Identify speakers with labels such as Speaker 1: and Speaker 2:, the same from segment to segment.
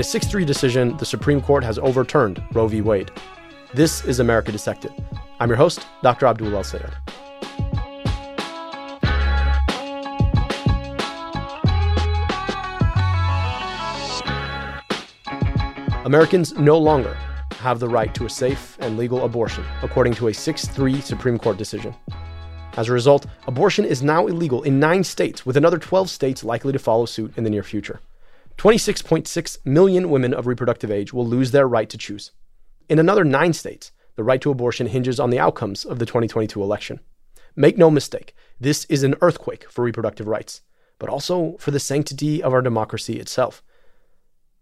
Speaker 1: In a 6 3 decision, the Supreme Court has overturned Roe v. Wade. This is America Dissected. I'm your host, Dr. Abdul El Sayed. Americans no longer have the right to a safe and legal abortion, according to a 6 3 Supreme Court decision. As a result, abortion is now illegal in nine states, with another 12 states likely to follow suit in the near future. 26.6 million women of reproductive age will lose their right to choose. In another nine states, the right to abortion hinges on the outcomes of the 2022 election. Make no mistake, this is an earthquake for reproductive rights, but also for the sanctity of our democracy itself.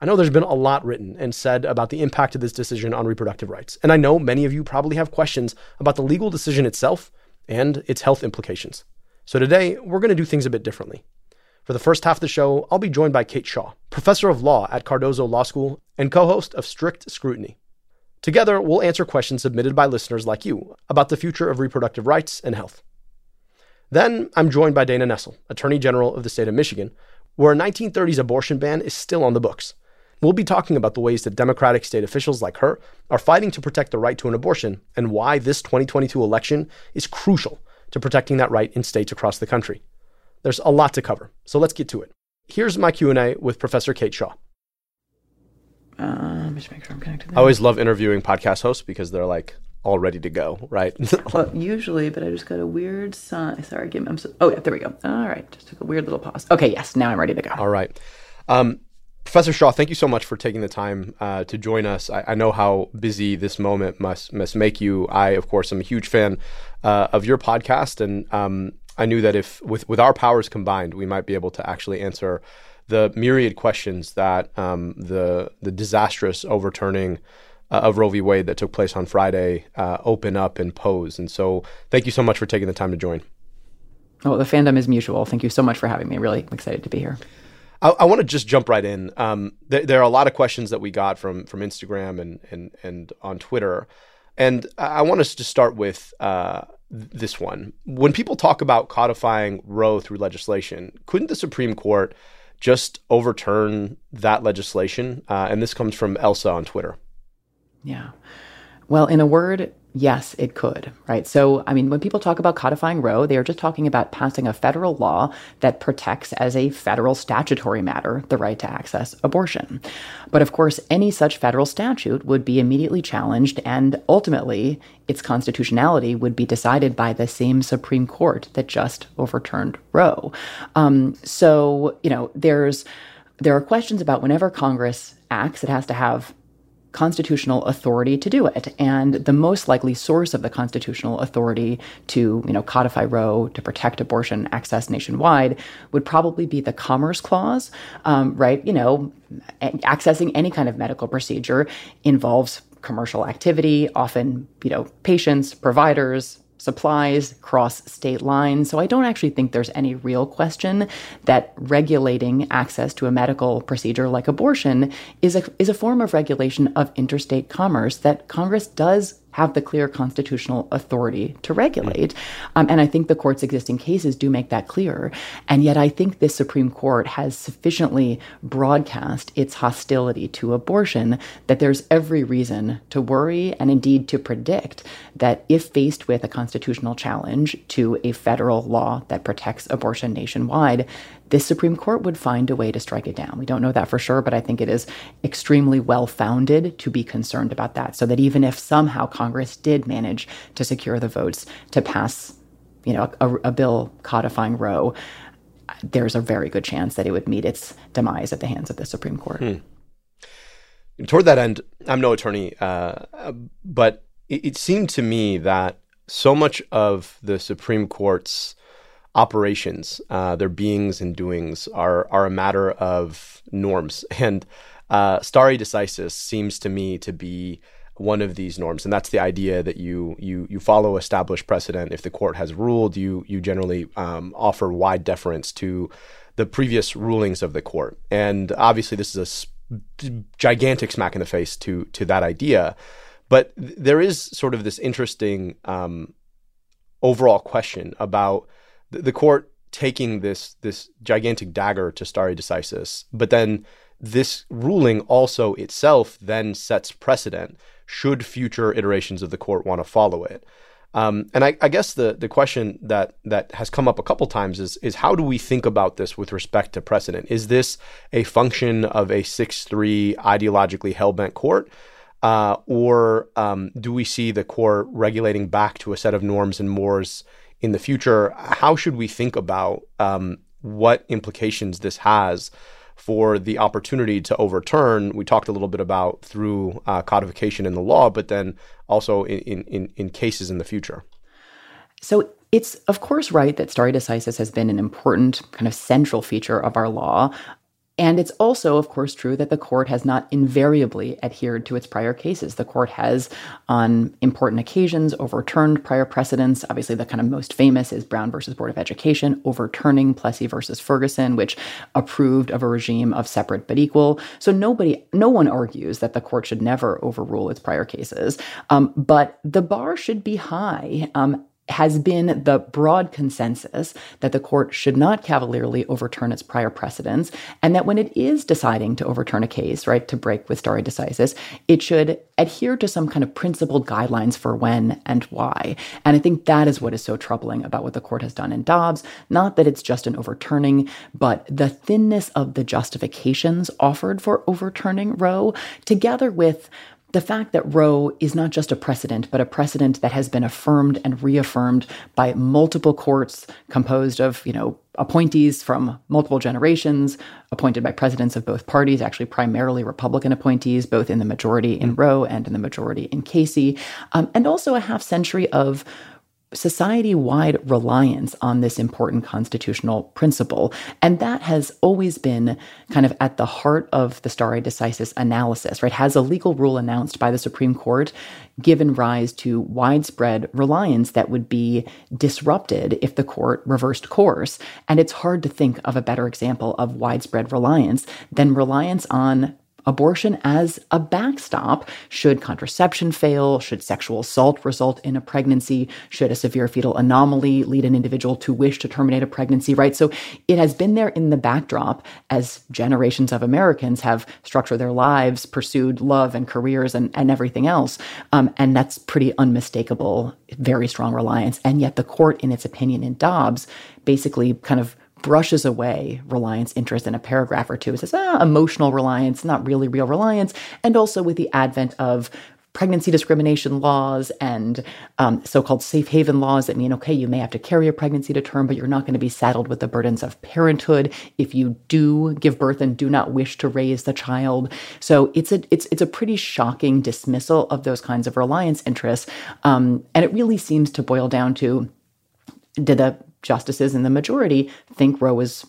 Speaker 1: I know there's been a lot written and said about the impact of this decision on reproductive rights, and I know many of you probably have questions about the legal decision itself and its health implications. So today, we're going to do things a bit differently. For the first half of the show, I'll be joined by Kate Shaw, professor of law at Cardozo Law School and co host of Strict Scrutiny. Together, we'll answer questions submitted by listeners like you about the future of reproductive rights and health. Then, I'm joined by Dana Nessel, Attorney General of the state of Michigan, where a 1930s abortion ban is still on the books. We'll be talking about the ways that Democratic state officials like her are fighting to protect the right to an abortion and why this 2022 election is crucial to protecting that right in states across the country. There's a lot to cover, so let's get to it. Here's my Q&A with Professor Kate Shaw.
Speaker 2: Uh, just make sure I'm connected.
Speaker 1: I always love interviewing podcast hosts because they're like all ready to go, right?
Speaker 2: well, usually, but I just got a weird sign. Sorry, give me. I'm so, oh, yeah, there we go. All right, just took a weird little pause. Okay, yes, now I'm ready to go.
Speaker 1: All right. Um, Professor Shaw, thank you so much for taking the time uh, to join us. I, I, know how busy this moment must must make you. I, of course, am a huge fan uh, of your podcast, and um, I knew that if with with our powers combined, we might be able to actually answer the myriad questions that um, the the disastrous overturning uh, of Roe v. Wade that took place on Friday uh, open up and pose. And so, thank you so much for taking the time to join.
Speaker 2: Oh, the fandom is mutual. Thank you so much for having me. Really excited to be here.
Speaker 1: I, I want to just jump right in. Um, th- there are a lot of questions that we got from from Instagram and and and on Twitter, and I want us to start with uh, this one. When people talk about codifying Roe through legislation, couldn't the Supreme Court just overturn that legislation? Uh, and this comes from Elsa on Twitter.
Speaker 2: Yeah. Well, in a word, Yes, it could, right? So, I mean, when people talk about codifying Roe, they are just talking about passing a federal law that protects, as a federal statutory matter, the right to access abortion. But of course, any such federal statute would be immediately challenged, and ultimately, its constitutionality would be decided by the same Supreme Court that just overturned Roe. Um, so, you know, there's there are questions about whenever Congress acts, it has to have constitutional authority to do it. And the most likely source of the constitutional authority to, you know, codify Roe to protect abortion access nationwide would probably be the Commerce Clause, um, right? You know, accessing any kind of medical procedure involves commercial activity, often, you know, patients, providers, supplies cross state lines. So I don't actually think there's any real question that regulating access to a medical procedure like abortion is a, is a form of regulation of interstate commerce that Congress does have the clear constitutional authority to regulate. Um, and I think the court's existing cases do make that clear. And yet, I think this Supreme Court has sufficiently broadcast its hostility to abortion that there's every reason to worry and indeed to predict that if faced with a constitutional challenge to a federal law that protects abortion nationwide, this Supreme Court would find a way to strike it down. We don't know that for sure, but I think it is extremely well founded to be concerned about that. So that even if somehow Congress did manage to secure the votes to pass, you know, a, a bill codifying Roe, there's a very good chance that it would meet its demise at the hands of the Supreme Court. Hmm.
Speaker 1: Toward that end, I'm no attorney, uh, but it, it seemed to me that so much of the Supreme Court's operations, uh, their beings and doings are are a matter of norms, and uh, stare decisis seems to me to be one of these norms, and that's the idea that you you you follow established precedent. If the court has ruled, you you generally um, offer wide deference to the previous rulings of the court, and obviously this is a gigantic smack in the face to to that idea. But there is sort of this interesting um, overall question about the, the court taking this this gigantic dagger to stare decisis, but then this ruling also itself then sets precedent should future iterations of the court want to follow it. Um, and I, I, guess the the question that that has come up a couple times is is how do we think about this with respect to precedent? Is this a function of a six three ideologically hell bent court, uh, or um, do we see the court regulating back to a set of norms and mores in the future? How should we think about um, what implications this has? for the opportunity to overturn. We talked a little bit about through uh, codification in the law, but then also in, in, in cases in the future.
Speaker 2: So it's, of course, right that stare decisis has been an important kind of central feature of our law. And it's also, of course, true that the court has not invariably adhered to its prior cases. The court has, on important occasions, overturned prior precedents. Obviously, the kind of most famous is Brown versus Board of Education, overturning Plessy versus Ferguson, which approved of a regime of separate but equal. So nobody, no one argues that the court should never overrule its prior cases. Um, but the bar should be high. Um, has been the broad consensus that the court should not cavalierly overturn its prior precedents, and that when it is deciding to overturn a case, right, to break with stare decisis, it should adhere to some kind of principled guidelines for when and why. And I think that is what is so troubling about what the court has done in Dobbs. Not that it's just an overturning, but the thinness of the justifications offered for overturning Roe, together with the fact that Roe is not just a precedent, but a precedent that has been affirmed and reaffirmed by multiple courts composed of, you know, appointees from multiple generations, appointed by presidents of both parties, actually primarily Republican appointees, both in the majority in Roe and in the majority in Casey, um, and also a half century of society wide reliance on this important constitutional principle. And that has always been kind of at the heart of the stare decisis analysis, right? Has a legal rule announced by the Supreme Court given rise to widespread reliance that would be disrupted if the court reversed course? And it's hard to think of a better example of widespread reliance than reliance on abortion as a backstop should contraception fail, should sexual assault result in a pregnancy, should a severe fetal anomaly lead an individual to wish to terminate a pregnancy, right? So it has been there in the backdrop as generations of Americans have structured their lives, pursued love and careers and, and everything else. Um, and that's pretty unmistakable, very strong reliance. And yet the court, in its opinion in Dobbs, basically kind of brushes away reliance interest in a paragraph or two. It says, ah, emotional reliance, not really real reliance. And also with the advent of pregnancy discrimination laws and um, so-called safe haven laws that mean okay you may have to carry a pregnancy to term but you're not going to be saddled with the burdens of parenthood if you do give birth and do not wish to raise the child so it's a it's it's a pretty shocking dismissal of those kinds of reliance interests um, and it really seems to boil down to did the justices in the majority think Roe was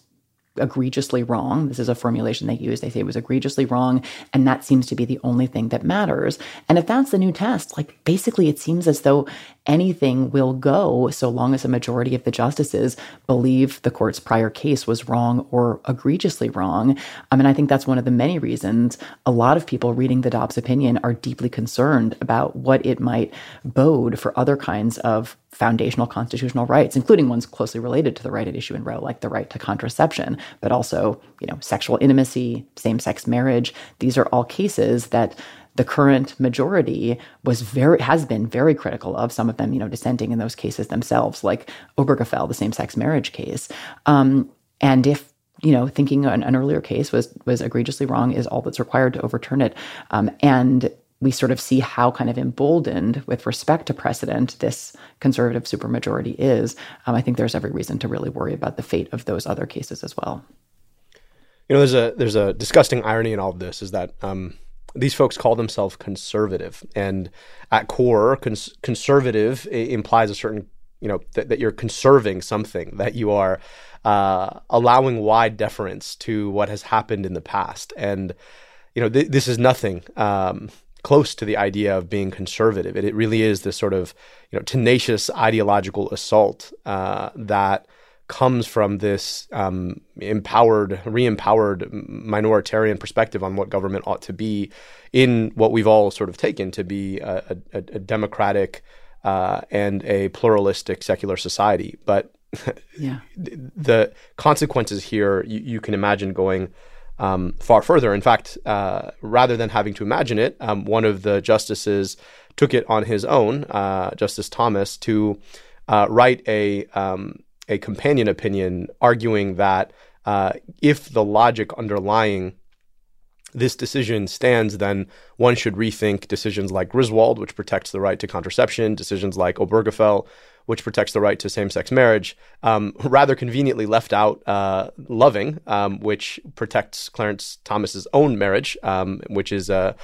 Speaker 2: egregiously wrong. This is a formulation they use. They say it was egregiously wrong. And that seems to be the only thing that matters. And if that's the new test, like basically it seems as though anything will go so long as a majority of the justices believe the court's prior case was wrong or egregiously wrong. I mean, I think that's one of the many reasons a lot of people reading the Dobbs opinion are deeply concerned about what it might bode for other kinds of foundational constitutional rights, including ones closely related to the right at issue in Roe, like the right to contraception, but also, you know, sexual intimacy, same-sex marriage. These are all cases that the current majority was very has been very critical of some of them, you know, dissenting in those cases themselves, like Obergefell, the same-sex marriage case. Um, and if you know, thinking an, an, earlier case was was egregiously wrong is all that's required to overturn it. Um, and we sort of see how kind of emboldened with respect to precedent this conservative supermajority is. Um, I think there's every reason to really worry about the fate of those other cases as well.
Speaker 1: You know, there's a there's a disgusting irony in all of this is that um, these folks call themselves conservative, and at core, cons- conservative implies a certain you know that, that you're conserving something that you are uh, allowing wide deference to what has happened in the past and you know th- this is nothing um, close to the idea of being conservative. It, it really is this sort of you know tenacious ideological assault uh, that comes from this um, empowered, re-empowered minoritarian perspective on what government ought to be in what we've all sort of taken to be a, a, a democratic uh, and a pluralistic secular society. But yeah. the consequences here, you, you can imagine going um, far further. In fact, uh, rather than having to imagine it, um, one of the justices took it on his own, uh, Justice Thomas, to uh, write a um, a companion opinion arguing that uh, if the logic underlying this decision stands, then one should rethink decisions like Griswold, which protects the right to contraception, decisions like Obergefell, which protects the right to same sex marriage, um, rather conveniently left out uh, Loving, um, which protects Clarence Thomas's own marriage, um, which is a,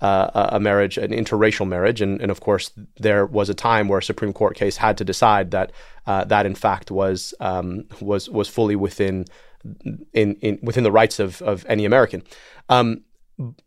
Speaker 1: a, a, marriage, an interracial marriage. And, and, of course, there was a time where a Supreme Court case had to decide that uh, that, in fact, was, um, was, was fully within in, in within the rights of, of any American. Um,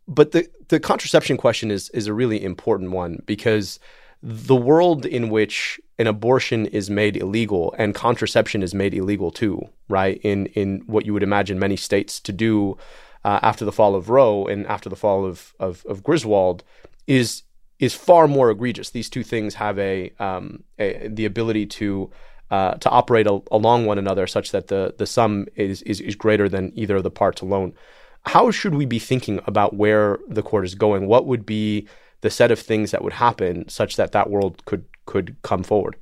Speaker 1: but the the contraception question is is a really important one because the world in which an abortion is made illegal and contraception is made illegal too, right? In in what you would imagine many states to do uh, after the fall of Roe and after the fall of, of, of Griswold is is far more egregious. These two things have a, um, a the ability to uh, to operate al- along one another such that the the sum is, is is greater than either of the parts alone. How should we be thinking about where the court is going? What would be the set of things that would happen such that that world could could come forward?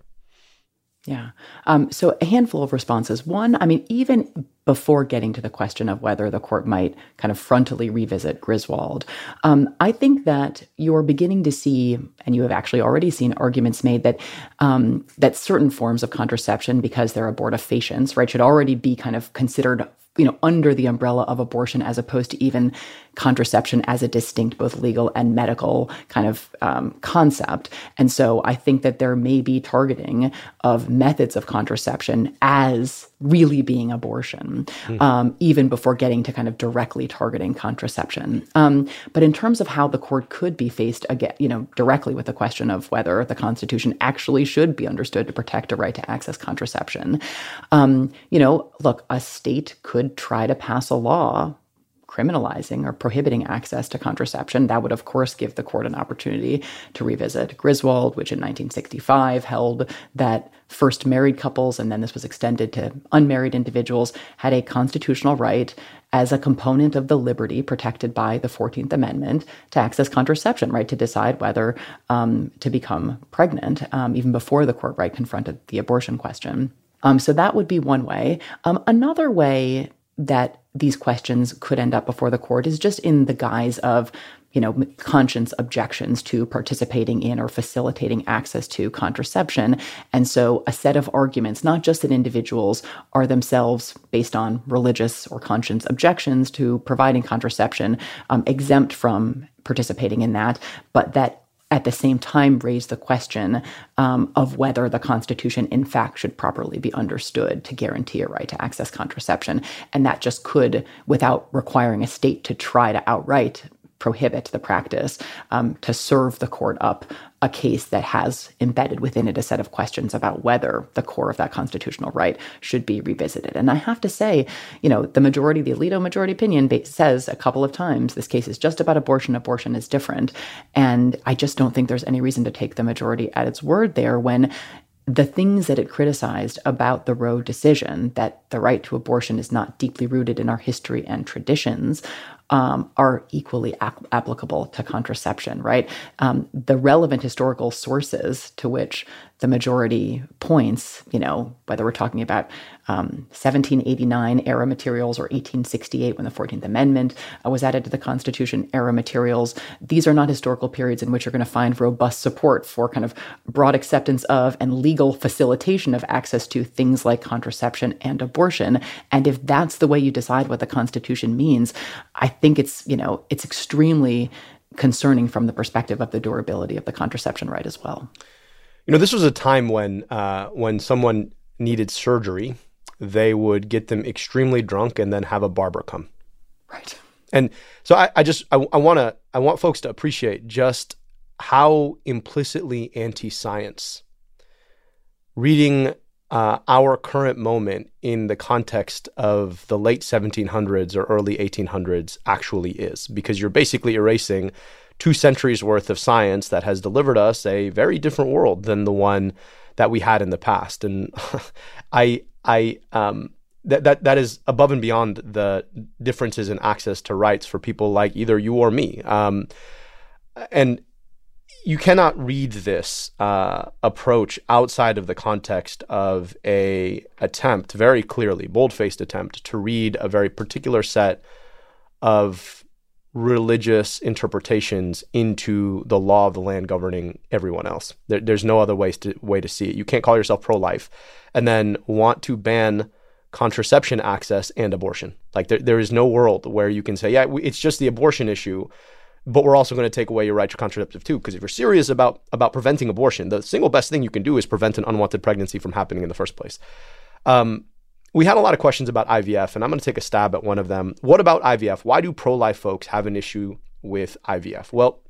Speaker 2: Yeah. Um, so a handful of responses. One, I mean, even before getting to the question of whether the court might kind of frontally revisit Griswold, um, I think that you're beginning to see, and you have actually already seen arguments made that um, that certain forms of contraception, because they're abortifacients, right, should already be kind of considered you know under the umbrella of abortion as opposed to even contraception as a distinct both legal and medical kind of um, concept. And so i think that there may be targeting of methods of contraception as really being abortion mm. um, even before getting to kind of directly targeting contraception um, but in terms of how the court could be faced again you know directly with the question of whether the constitution actually should be understood to protect a right to access contraception um, you know look a state could try to pass a law criminalizing or prohibiting access to contraception. That would, of course, give the court an opportunity to revisit Griswold, which in 1965 held that first married couples, and then this was extended to unmarried individuals, had a constitutional right as a component of the liberty protected by the 14th Amendment to access contraception, right, to decide whether um, to become pregnant, um, even before the court right confronted the abortion question. Um, so that would be one way. Um, another way that these questions could end up before the court is just in the guise of you know conscience objections to participating in or facilitating access to contraception and so a set of arguments not just that individuals are themselves based on religious or conscience objections to providing contraception um, exempt from participating in that but that at the same time raise the question um, of whether the Constitution, in fact, should properly be understood to guarantee a right to access contraception. And that just could, without requiring a state to try to outright prohibit the practice um, to serve the court up a case that has embedded within it a set of questions about whether the core of that constitutional right should be revisited. And I have to say, you know, the majority, the Alito majority opinion says a couple of times this case is just about abortion, abortion is different. And I just don't think there's any reason to take the majority at its word there when the things that it criticized about the Roe decision, that the right to abortion is not deeply rooted in our history and traditions, um, are equally ap- applicable to contraception, right? Um, the relevant historical sources to which the majority points, you know, whether we're talking about um, 1789 era materials or 1868 when the 14th Amendment uh, was added to the Constitution era materials, these are not historical periods in which you're going to find robust support for kind of broad acceptance of and legal facilitation of access to things like contraception and abortion. And if that's the way you decide what the Constitution means, I think it's, you know, it's extremely concerning from the perspective of the durability of the contraception right as well.
Speaker 1: You know, this was a time when uh, when someone needed surgery, they would get them extremely drunk and then have a barber come.
Speaker 2: Right.
Speaker 1: And so I, I just I, I want to I want folks to appreciate just how implicitly anti-science reading uh, our current moment in the context of the late 1700s or early 1800s actually is, because you're basically erasing two centuries worth of science that has delivered us a very different world than the one that we had in the past. And I, I, um, that, that that is above and beyond the differences in access to rights for people like either you or me. Um, and you cannot read this uh, approach outside of the context of a attempt, very clearly, bold-faced attempt to read a very particular set of religious interpretations into the law of the land governing everyone else. There, there's no other way to way to see it. You can't call yourself pro-life and then want to ban contraception access and abortion. Like there, there is no world where you can say, yeah, it's just the abortion issue but we're also going to take away your right to contraceptive too. Because if you're serious about about preventing abortion, the single best thing you can do is prevent an unwanted pregnancy from happening in the first place. Um, we had a lot of questions about IVF, and I'm going to take a stab at one of them. What about IVF? Why do pro life folks have an issue with IVF? Well,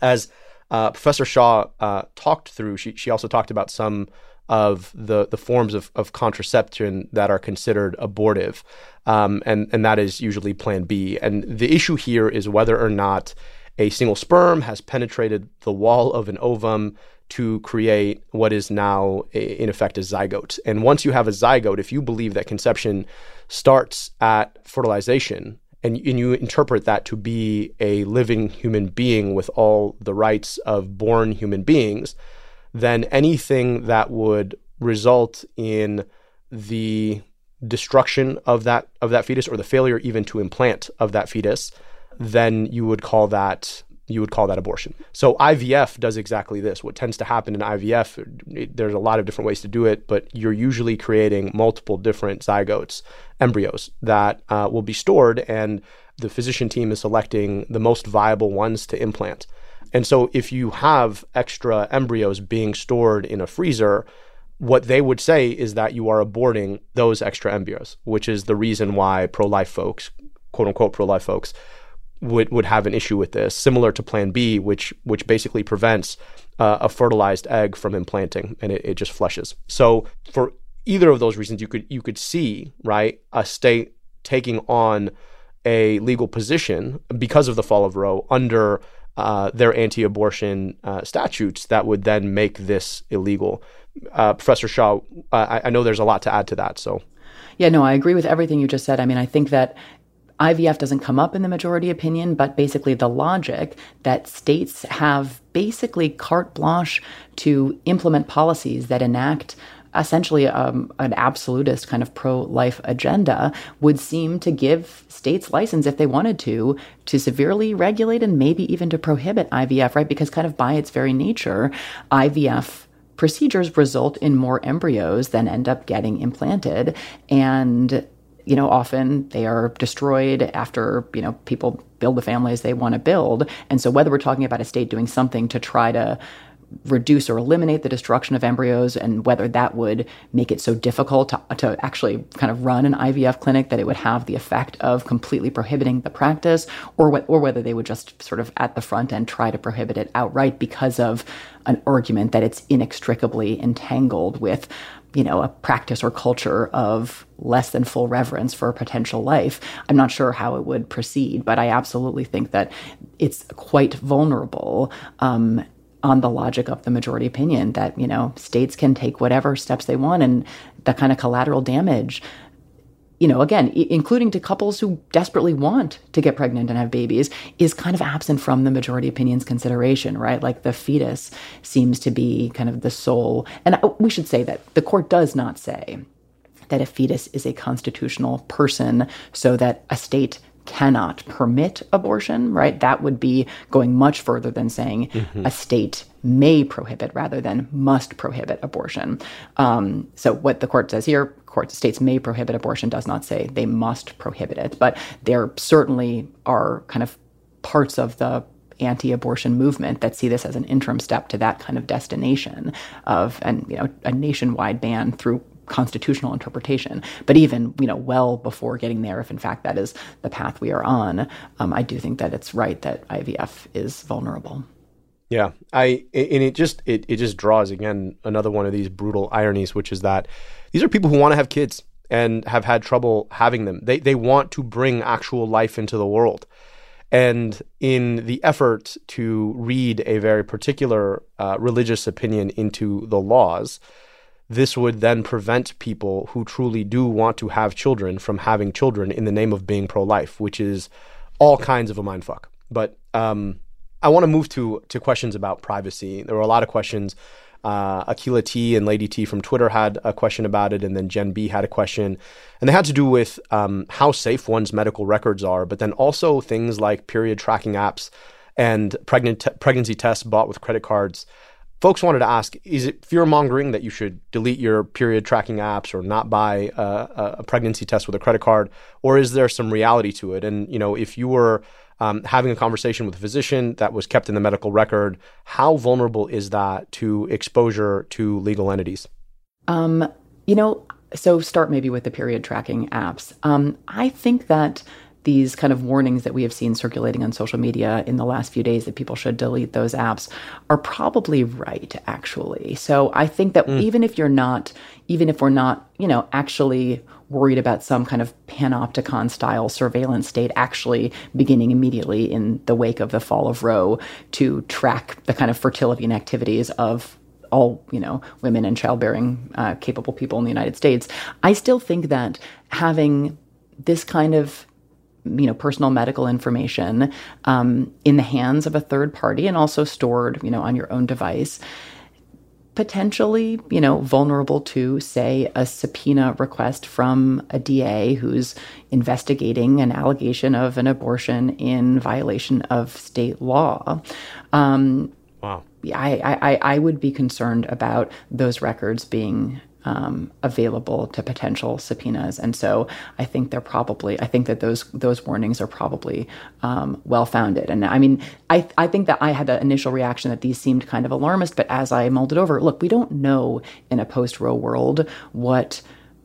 Speaker 1: as uh, Professor Shaw uh, talked through, she, she also talked about some of the, the forms of, of contraception that are considered abortive. Um, and, and that is usually plan B. And the issue here is whether or not a single sperm has penetrated the wall of an ovum to create what is now, in effect, a zygote. And once you have a zygote, if you believe that conception starts at fertilization, and, and you interpret that to be a living human being with all the rights of born human beings, then anything that would result in the destruction of that of that fetus or the failure even to implant of that fetus, then you would call that you would call that abortion. So IVF does exactly this. What tends to happen in IVF, there's a lot of different ways to do it, but you're usually creating multiple different zygotes, embryos that uh, will be stored, and the physician team is selecting the most viable ones to implant. And so if you have extra embryos being stored in a freezer, what they would say is that you are aborting those extra embryos, which is the reason why pro life folks, quote unquote pro life folks, would, would have an issue with this, similar to Plan B, which which basically prevents uh, a fertilized egg from implanting and it, it just flushes. So for either of those reasons, you could you could see right a state taking on a legal position because of the fall of Roe under uh, their anti-abortion uh, statutes that would then make this illegal. Uh, Professor Shaw, I, I know there's a lot to add to that. So,
Speaker 2: yeah, no, I agree with everything you just said. I mean, I think that IVF doesn't come up in the majority opinion, but basically the logic that states have basically carte blanche to implement policies that enact essentially um, an absolutist kind of pro life agenda would seem to give states license if they wanted to to severely regulate and maybe even to prohibit IVF, right? Because kind of by its very nature, IVF procedures result in more embryos than end up getting implanted and you know often they are destroyed after you know people build the families they want to build. And so whether we're talking about a state doing something to try to reduce or eliminate the destruction of embryos and whether that would make it so difficult to, to actually kind of run an IVF clinic that it would have the effect of completely prohibiting the practice or, or whether they would just sort of at the front end try to prohibit it outright because of an argument that it's inextricably entangled with you know, a practice or culture of less than full reverence for a potential life. I'm not sure how it would proceed, but I absolutely think that it's quite vulnerable um, on the logic of the majority opinion that you know states can take whatever steps they want and the kind of collateral damage you know again including to couples who desperately want to get pregnant and have babies is kind of absent from the majority opinion's consideration right? Like the fetus seems to be kind of the sole. And we should say that the court does not say that a fetus is a constitutional person so that a state cannot permit abortion, right? That would be going much further than saying mm-hmm. a state may prohibit rather than must prohibit abortion. Um, so what the court says here, court states may prohibit abortion does not say they must prohibit it, but there certainly are kind of parts of the anti-abortion movement that see this as an interim step to that kind of destination of and you know a nationwide ban through constitutional interpretation. But even you know, well before getting there, if in fact that is the path we are on, um, I do think that it's right that IVF is vulnerable.
Speaker 1: Yeah, I and it just it it just draws again another one of these brutal ironies, which is that these are people who want to have kids and have had trouble having them. They they want to bring actual life into the world. And in the effort to read a very particular uh, religious opinion into the laws, this would then prevent people who truly do want to have children from having children in the name of being pro life, which is all kinds of a mindfuck. But um, I want to move to to questions about privacy. There were a lot of questions. Uh, Akila T and Lady T from Twitter had a question about it, and then Jen B had a question, and they had to do with um, how safe one's medical records are, but then also things like period tracking apps and pregnant pregnancy tests bought with credit cards. Folks wanted to ask: Is it fear mongering that you should delete your period tracking apps or not buy a, a pregnancy test with a credit card, or is there some reality to it? And you know, if you were um, having a conversation with a physician that was kept in the medical record. How vulnerable is that to exposure to legal entities?
Speaker 2: Um, you know, so start maybe with the period tracking apps. Um, I think that these kind of warnings that we have seen circulating on social media in the last few days that people should delete those apps are probably right, actually. So I think that mm. even if you're not, even if we're not, you know, actually worried about some kind of panopticon style surveillance state actually beginning immediately in the wake of the fall of Roe to track the kind of fertility and activities of all you know women and childbearing uh, capable people in the United States. I still think that having this kind of you know personal medical information um, in the hands of a third party and also stored you know on your own device potentially, you know, vulnerable to, say, a subpoena request from a DA who's investigating an allegation of an abortion in violation of state law.
Speaker 1: Um, wow.
Speaker 2: I, I, I would be concerned about those records being um, available to potential subpoenas. And so I think they're probably, I think that those those warnings are probably um, well founded. And I mean, I, I think that I had the initial reaction that these seemed kind of alarmist, but as I mulled it over, look, we don't know in a post Roe world what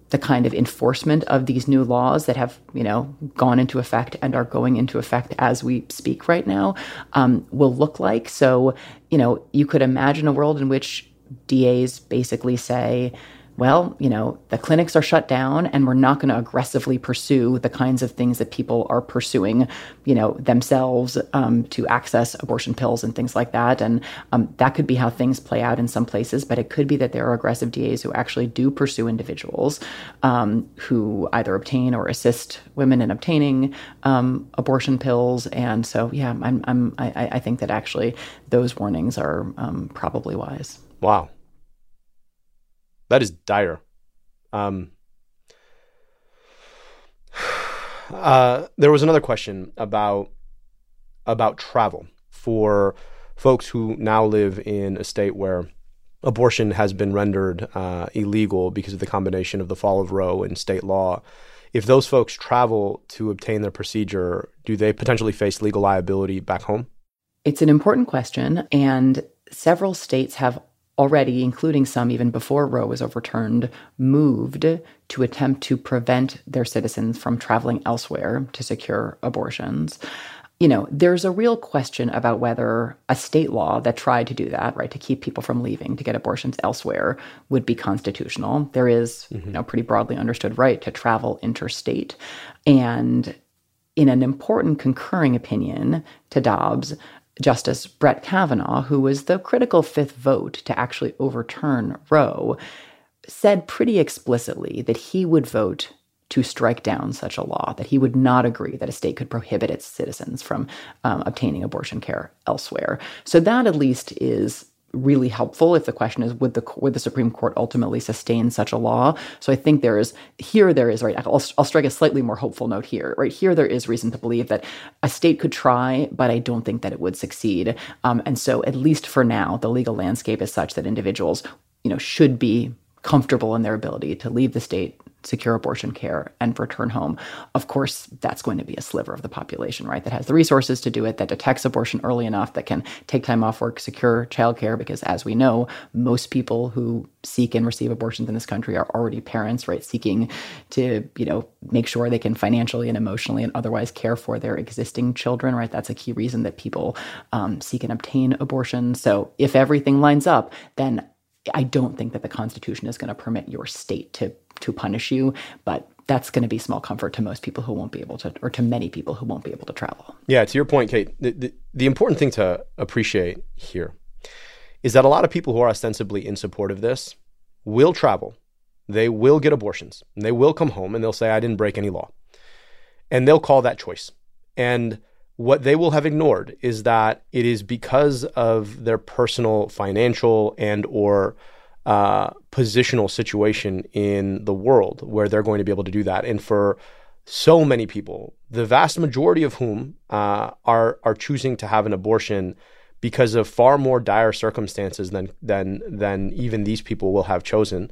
Speaker 2: the kind of enforcement of these new laws that have, you know, gone into effect and are going into effect as we speak right now um, will look like. So, you know, you could imagine a world in which DAs basically say, well, you know, the clinics are shut down and we're not going to aggressively pursue the kinds of things that people are pursuing, you know, themselves um, to access abortion pills and things like that. And um, that could be how things play out in some places, but it could be that there are aggressive DAs who actually do pursue individuals um, who either obtain or assist women in obtaining um, abortion pills. And so, yeah, I'm, I'm, I, I think that actually those warnings are um, probably wise.
Speaker 1: Wow. That is dire. Um, uh, there was another question about about travel for folks who now live in a state where abortion has been rendered uh, illegal because of the combination of the fall of Roe and state law. If those folks travel to obtain their procedure, do they potentially face legal liability back home?
Speaker 2: It's an important question, and several states have already, including some even before Roe was overturned, moved to attempt to prevent their citizens from traveling elsewhere to secure abortions. You know, there's a real question about whether a state law that tried to do that, right, to keep people from leaving to get abortions elsewhere, would be constitutional. There is, mm-hmm. you know, pretty broadly understood right to travel interstate. And in an important concurring opinion to Dobbs, Justice Brett Kavanaugh, who was the critical fifth vote to actually overturn Roe, said pretty explicitly that he would vote to strike down such a law, that he would not agree that a state could prohibit its citizens from um, obtaining abortion care elsewhere. So that at least is really helpful if the question is would the would the Supreme Court ultimately sustain such a law? So I think there is here there is right. I'll, I'll strike a slightly more hopeful note here. Right here there is reason to believe that a state could try, but I don't think that it would succeed. Um, and so at least for now, the legal landscape is such that individuals you know should be comfortable in their ability to leave the state secure abortion care and return home. Of course, that's going to be a sliver of the population, right? That has the resources to do it, that detects abortion early enough, that can take time off work, secure childcare, because as we know, most people who seek and receive abortions in this country are already parents, right? Seeking to, you know, make sure they can financially and emotionally and otherwise care for their existing children, right? That's a key reason that people um, seek and obtain abortion. So if everything lines up, then I don't think that the Constitution is going to permit your state to to punish you, but that's going to be small comfort to most people who won't be able to, or to many people who won't be able to travel.
Speaker 1: Yeah, to your point, Kate, the, the, the important thing to appreciate here is that a lot of people who are ostensibly in support of this will travel, they will get abortions, they will come home and they'll say, I didn't break any law. And they'll call that choice. And what they will have ignored is that it is because of their personal financial and or uh, positional situation in the world where they're going to be able to do that. And for so many people, the vast majority of whom uh, are are choosing to have an abortion because of far more dire circumstances than than than even these people will have chosen,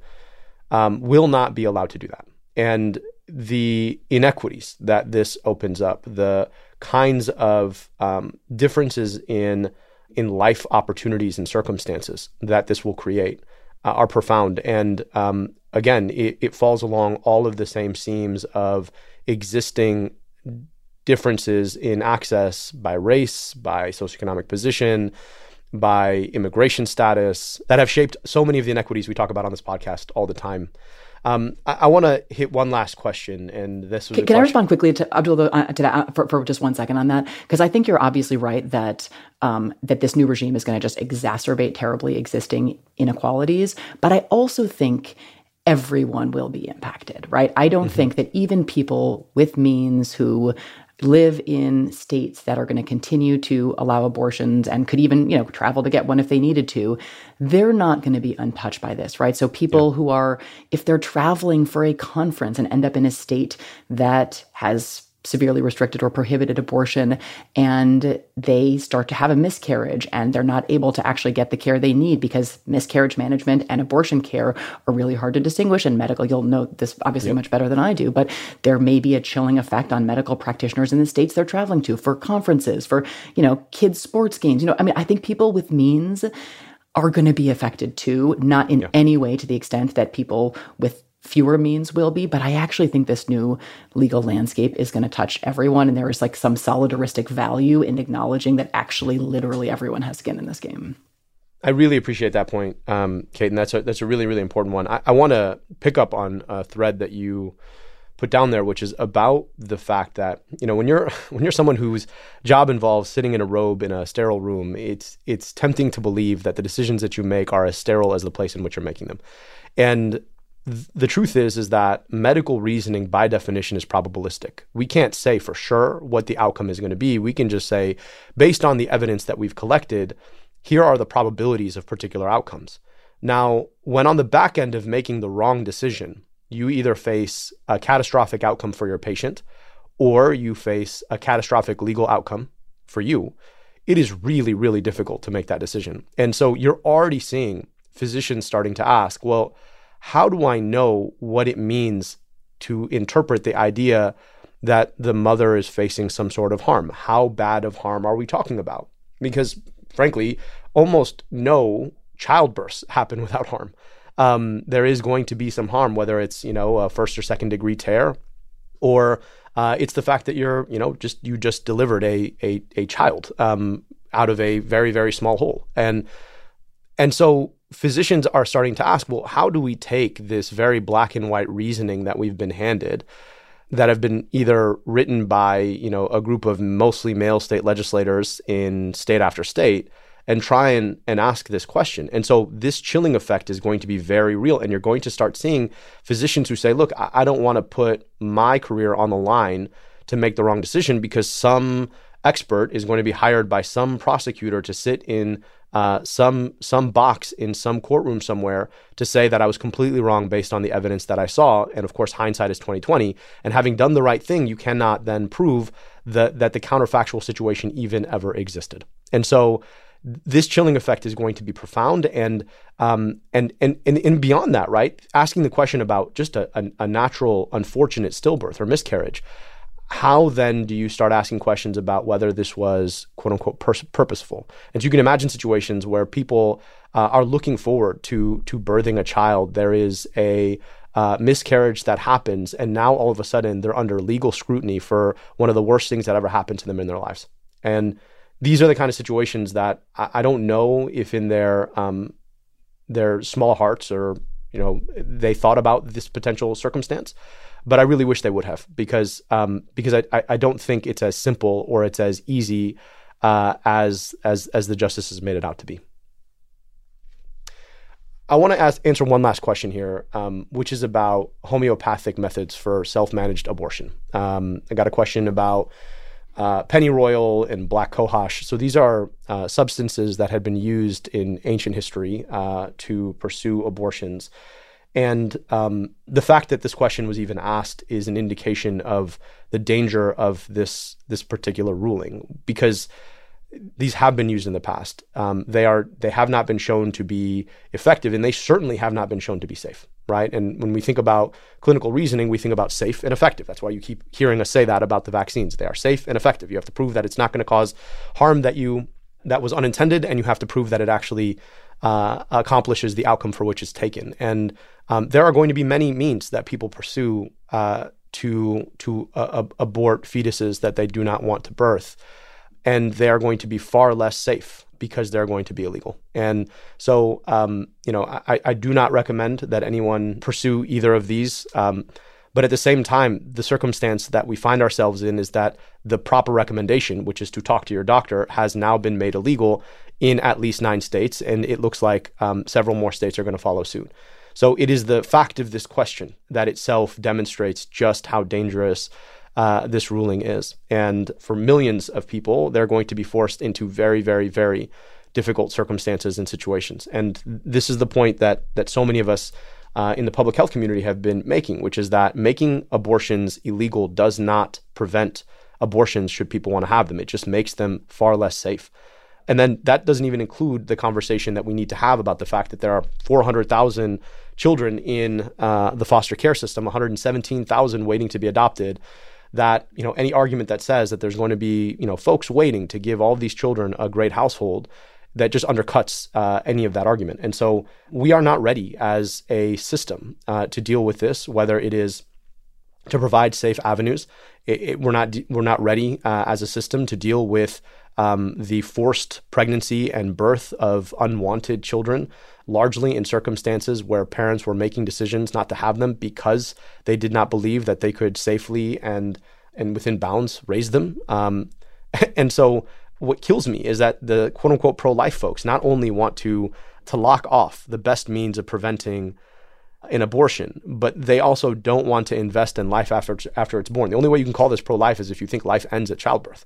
Speaker 1: um, will not be allowed to do that. And the inequities that this opens up, the kinds of um, differences in in life opportunities and circumstances that this will create uh, are profound. And um, again, it, it, falls along all of the same seams of existing differences in access by race, by socioeconomic position, by immigration status that have shaped so many of the inequities we talk about on this podcast all the time. Um, I, I want to hit one last question, and this was.
Speaker 2: Can, can I respond quickly to Abdul uh, to that uh, for, for, just one second on that? Because I think you're obviously right that um, that this new regime is going to just exacerbate terribly existing inequalities. But I also think everyone will be impacted, right? I don't mm-hmm. think that even people with means who live in states that are going to continue to allow abortions and could even, you know, travel to get one if they needed to, they're not going to be untouched by this, right? So people yeah. who are if they're traveling for a conference and end up in a state that has severely restricted or prohibited abortion and they start to have a miscarriage and they're not able to actually get the care they need because miscarriage management and abortion care are really hard to distinguish in medical you'll know this obviously yep. much better than I do but there may be a chilling effect on medical practitioners in the states they're traveling to for conferences for you know kids sports games you know I mean I think people with means are going to be affected too not in yeah. any way to the extent that people with fewer means will be, but I actually think this new legal landscape is going to touch everyone. And there is like some solidaristic value in acknowledging that actually literally everyone has skin in this game.
Speaker 1: I really appreciate that point, um, Kate, and that's a that's a really really important one. I, I want to pick up on a thread that you put down there, which is about the fact that you know when you're when you're someone whose job involves sitting in a robe in a sterile room, it's it's tempting to believe that the decisions that you make are as sterile as the place in which you're making them, and the truth is is that medical reasoning by definition is probabilistic. We can't say for sure what the outcome is going to be. We can just say based on the evidence that we've collected, here are the probabilities of particular outcomes. Now, when on the back end of making the wrong decision, you either face a catastrophic outcome for your patient or you face a catastrophic legal outcome for you, it is really really difficult to make that decision. And so you're already seeing physicians starting to ask, well, how do I know what it means to interpret the idea that the mother is facing some sort of harm? How bad of harm are we talking about? Because frankly, almost no childbirths happen without harm. Um, there is going to be some harm, whether it's you know a first or second degree tear, or uh, it's the fact that you're you know just you just delivered a a, a child um, out of a very very small hole, and and so physicians are starting to ask, well, how do we take this very black and white reasoning that we've been handed that have been either written by, you know, a group of mostly male state legislators in state after state and try and, and ask this question. And so this chilling effect is going to be very real. And you're going to start seeing physicians who say, look, I, I don't want to put my career on the line to make the wrong decision because some expert is going to be hired by some prosecutor to sit in uh, some some box in some courtroom somewhere to say that I was completely wrong based on the evidence that I saw. And of course, hindsight is twenty twenty. And having done the right thing, you cannot then prove that that the counterfactual situation even ever existed. And so this chilling effect is going to be profound and um, and, and and beyond that, right? Asking the question about just a, a, a natural, unfortunate stillbirth or miscarriage how then do you start asking questions about whether this was quote unquote purposeful? And you can imagine situations where people uh, are looking forward to to birthing a child. There is a uh, miscarriage that happens, and now all of a sudden they're under legal scrutiny for one of the worst things that ever happened to them in their lives. And these are the kind of situations that I, I don't know if in their um, their small hearts or you know they thought about this potential circumstance but I really wish they would have because um, because I, I don't think it's as simple or it's as easy uh, as as as the justices made it out to be. I want to ask, answer one last question here, um, which is about homeopathic methods for self managed abortion. Um, I got a question about uh, pennyroyal and black cohosh. So these are uh, substances that had been used in ancient history uh, to pursue abortions. And um, the fact that this question was even asked is an indication of the danger of this this particular ruling, because these have been used in the past. Um, they are they have not been shown to be effective, and they certainly have not been shown to be safe. Right. And when we think about clinical reasoning, we think about safe and effective. That's why you keep hearing us say that about the vaccines. They are safe and effective. You have to prove that it's not going to cause harm that you that was unintended, and you have to prove that it actually uh, accomplishes the outcome for which it's taken. And um, there are going to be many means that people pursue uh, to to uh, abort fetuses that they do not want to birth and they're going to be far less safe because they're going to be illegal. And so, um, you know, I, I, do not recommend that anyone pursue either of these. Um, but at the same time, the circumstance that we find ourselves in is that the proper recommendation, which is to talk to your doctor, has now been made illegal in at least nine states. And it looks like um, several more states are going to follow suit. So it is the fact of this question that itself demonstrates just how dangerous uh, this ruling is. And for millions of people, they're going to be forced into very, very, very difficult circumstances and situations. And this is the point that that so many of us uh, in the public health community have been making, which is that making abortions illegal does not prevent abortions should people want to have them. It just makes them far less safe. And then that doesn't even include the conversation that we need to have about the fact that there are 400,000 children in uh, the foster care system, 117,000 waiting to be adopted that you know any argument that says that there's going to be you know folks waiting to give all of these children a great household that just undercuts uh, any of that argument. And so we are not ready as a system uh, to deal with this, whether it is to provide safe avenues. It, it, we're not we're not ready uh, as a system to deal with um, the forced pregnancy and birth of unwanted children largely in circumstances where parents were making decisions not to have them because they did not believe that they could safely and and within bounds raise them. Um, and so, what kills me is that the quote unquote pro life folks not only want to to lock off the best means of preventing an abortion, but they also don't want to invest in life after after it's born. The only way you can call this pro life is if you think life ends at childbirth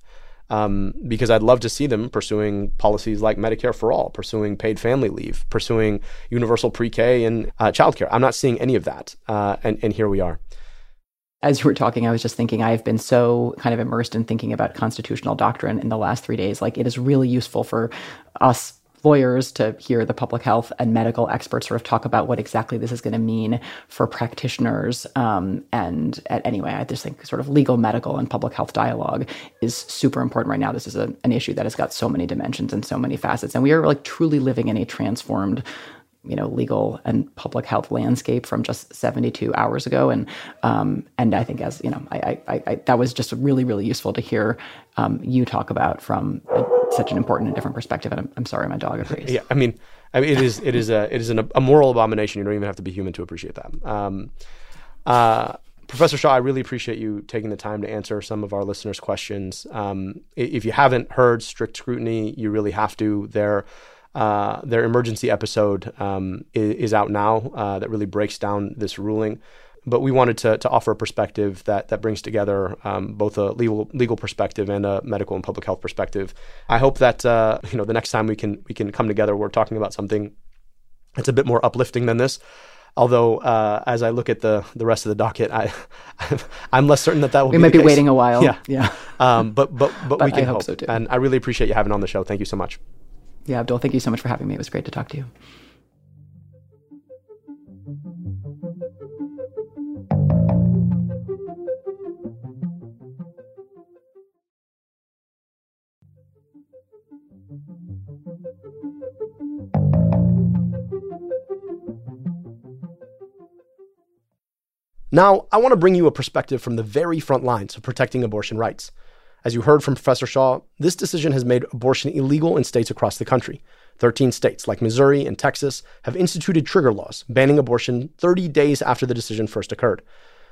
Speaker 1: um, because I'd love to see them pursuing policies like Medicare for all, pursuing paid family leave, pursuing universal pre-K and uh, childcare. I'm not seeing any of that, uh, and and here we are.
Speaker 2: As you were talking, I was just thinking I've been so kind of immersed in thinking about constitutional doctrine in the last three days. Like it is really useful for us lawyers to hear the public health and medical experts sort of talk about what exactly this is going to mean for practitioners. Um, and, anyway, I just think sort of legal, medical, and public health dialogue is super important right now. This is a, an issue that has got so many dimensions and so many facets, and we are like truly living in a transformed you know legal and public health landscape from just 72 hours ago. And um, and I think as you know I, I, I, that was just really really useful to hear um, you talk about from a, such an important and different perspective. And I'm, I'm sorry my dog agrees
Speaker 1: yeah I mean I mean it is it is a it is an, a moral abomination. You don't even have to be human to appreciate that. Um, uh, Professor Shaw I really appreciate you taking the time to answer some of our listeners' questions. Um, if you haven't heard strict scrutiny, you really have to. There uh, their emergency episode um, is, is, out now uh, that really breaks down this ruling. But we wanted to, to offer a perspective that, that brings together um, both a legal legal perspective and a medical and public health perspective. I hope that uh, you know the next time we can we can come together, we're talking about something that's a bit more uplifting than this. Although, uh, as I look at the the rest of the docket, I I'm less certain that that will.
Speaker 2: We
Speaker 1: be
Speaker 2: might
Speaker 1: be
Speaker 2: waiting a while.
Speaker 1: Yeah,
Speaker 2: yeah.
Speaker 1: Um, but but but, but we can
Speaker 2: I hope,
Speaker 1: hope
Speaker 2: so too.
Speaker 1: And I really appreciate you having on the show. Thank you so much.
Speaker 2: Yeah, Abdul, thank you so much for having me. It was great to talk to you.
Speaker 1: Now, I want to bring you a perspective from the very front lines of protecting abortion rights. As you heard from Professor Shaw, this decision has made abortion illegal in states across the country. 13 states, like Missouri and Texas, have instituted trigger laws banning abortion 30 days after the decision first occurred.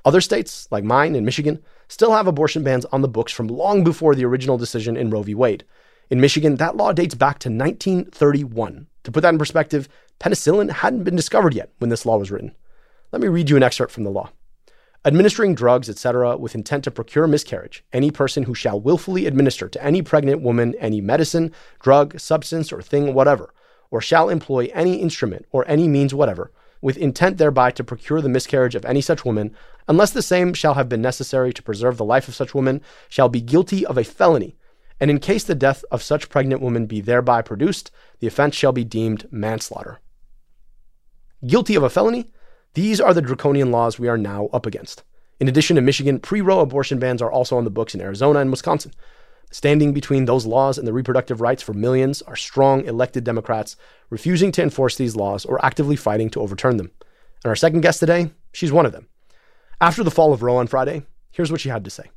Speaker 1: Other states, like mine and Michigan, still have abortion bans on the books from long before the original decision in Roe v. Wade. In Michigan, that law dates back to 1931, To put that in perspective, penicillin hadn't been discovered yet when this law was written. Let me read you an excerpt from the law. Administering drugs, etc., with intent to procure miscarriage, any person who shall willfully administer to any pregnant woman any medicine, drug, substance, or thing whatever, or shall employ any instrument or any means whatever, with intent thereby to procure the miscarriage of any such woman, unless the same shall have been necessary to preserve the life of such woman, shall be guilty of a felony. And in case the death of such pregnant woman be thereby produced, the offense shall be deemed manslaughter. Guilty of a felony? These are the draconian laws we are now up against. In addition to Michigan, pre Roe abortion bans are also on the books in Arizona and Wisconsin. Standing between those laws and the reproductive rights for millions are strong elected Democrats refusing to enforce these laws or actively fighting to overturn them. And our second guest today, she's one of them. After the fall of Roe on Friday, here's what she had to say.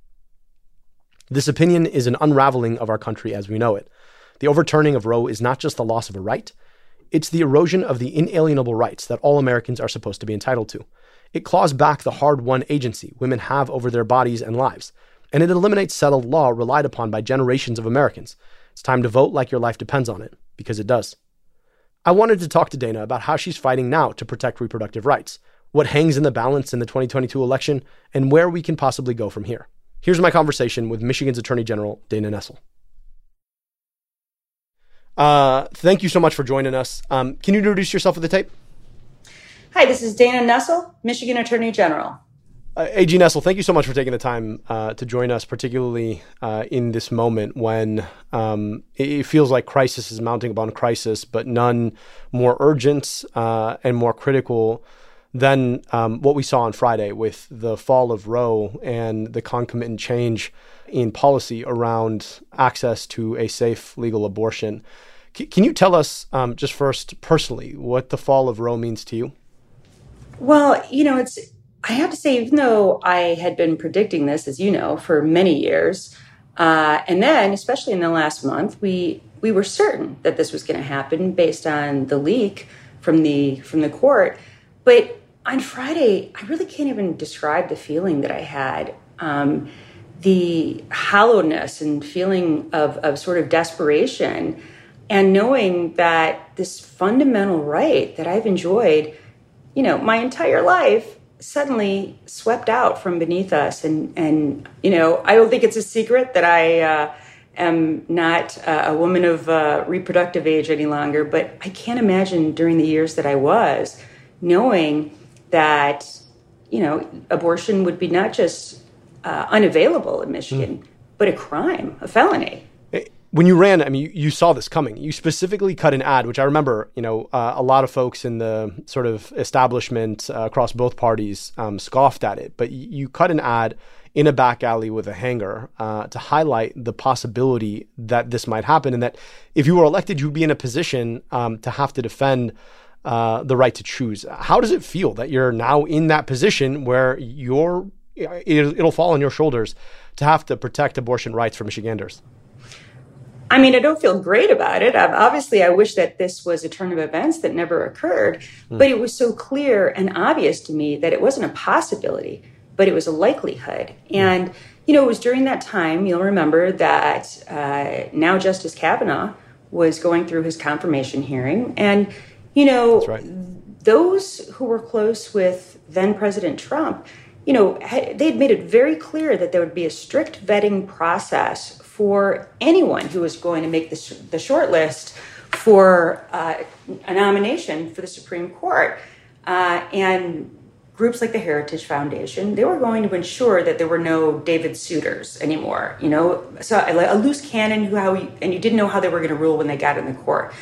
Speaker 1: This opinion is an unraveling of our country as we know it. The overturning of Roe is not just the loss of a right, it's the erosion of the inalienable rights that all Americans are supposed to be entitled to. It claws back the hard won agency women have over their bodies and lives, and it eliminates settled law relied upon by generations of Americans. It's time to vote like your life depends on it, because it does. I wanted to talk to Dana about how she's fighting now to protect reproductive rights, what hangs in the balance in the 2022 election, and where we can possibly go from here. Here's my conversation with Michigan's Attorney General, Dana Nessel. Uh, thank you so much for joining us. Um, can you introduce yourself with the tape?
Speaker 3: Hi, this is Dana Nessel, Michigan Attorney General.
Speaker 1: Uh, AG Nessel, thank you so much for taking the time uh, to join us, particularly uh, in this moment when um, it feels like crisis is mounting upon crisis, but none more urgent uh, and more critical than um, what we saw on Friday with the fall of Roe and the concomitant change in policy around access to a safe legal abortion. Can you tell us, um, just first personally, what the fall of Roe means to you?
Speaker 3: Well, you know, it's, I have to say, even though I had been predicting this, as you know, for many years, uh, and then, especially in the last month, we we were certain that this was going to happen based on the leak from the from the court. But on Friday, I really can't even describe the feeling that I had. Um, the hollowness and feeling of, of sort of desperation and knowing that this fundamental right that I've enjoyed, you know, my entire life suddenly swept out from beneath us. And, and you know, I don't think it's a secret that I uh, am not uh, a woman of uh, reproductive age any longer, but I can't imagine during the years that I was knowing that, you know, abortion would be not just uh, unavailable in Michigan, mm. but a crime, a felony.
Speaker 1: When you ran, I mean, you, you, saw this coming. You specifically cut an ad, which I remember, you know, uh, a lot of folks in the sort of establishment uh, across both parties um, scoffed at it. But you, you, cut an ad in a back alley with a hanger uh, to highlight the possibility that this might happen, and that if you were elected, you'd be in a position um, to have to defend uh, the right to choose. How does it feel that you're now in that position where you're it'll fall on your shoulders to have to protect abortion rights for Michiganders.
Speaker 3: I mean, I don't feel great about it. obviously, I wish that this was a turn of events that never occurred, mm. but it was so clear and obvious to me that it wasn't a possibility, but it was a likelihood. Mm. And, you know, it was during that time, you'll remember that uh, now Justice Kavanaugh was going through his confirmation hearing. And, you know, right. those who were close with then President Trump, you know, they'd made it very clear that there would be a strict vetting process for anyone who was going to make the, the short list for uh, a nomination for the Supreme Court. Uh, and groups like the Heritage Foundation, they were going to ensure that there were no David Souters anymore. You know, so a loose cannon who how you, and you didn't know how they were going to rule when they got in the court.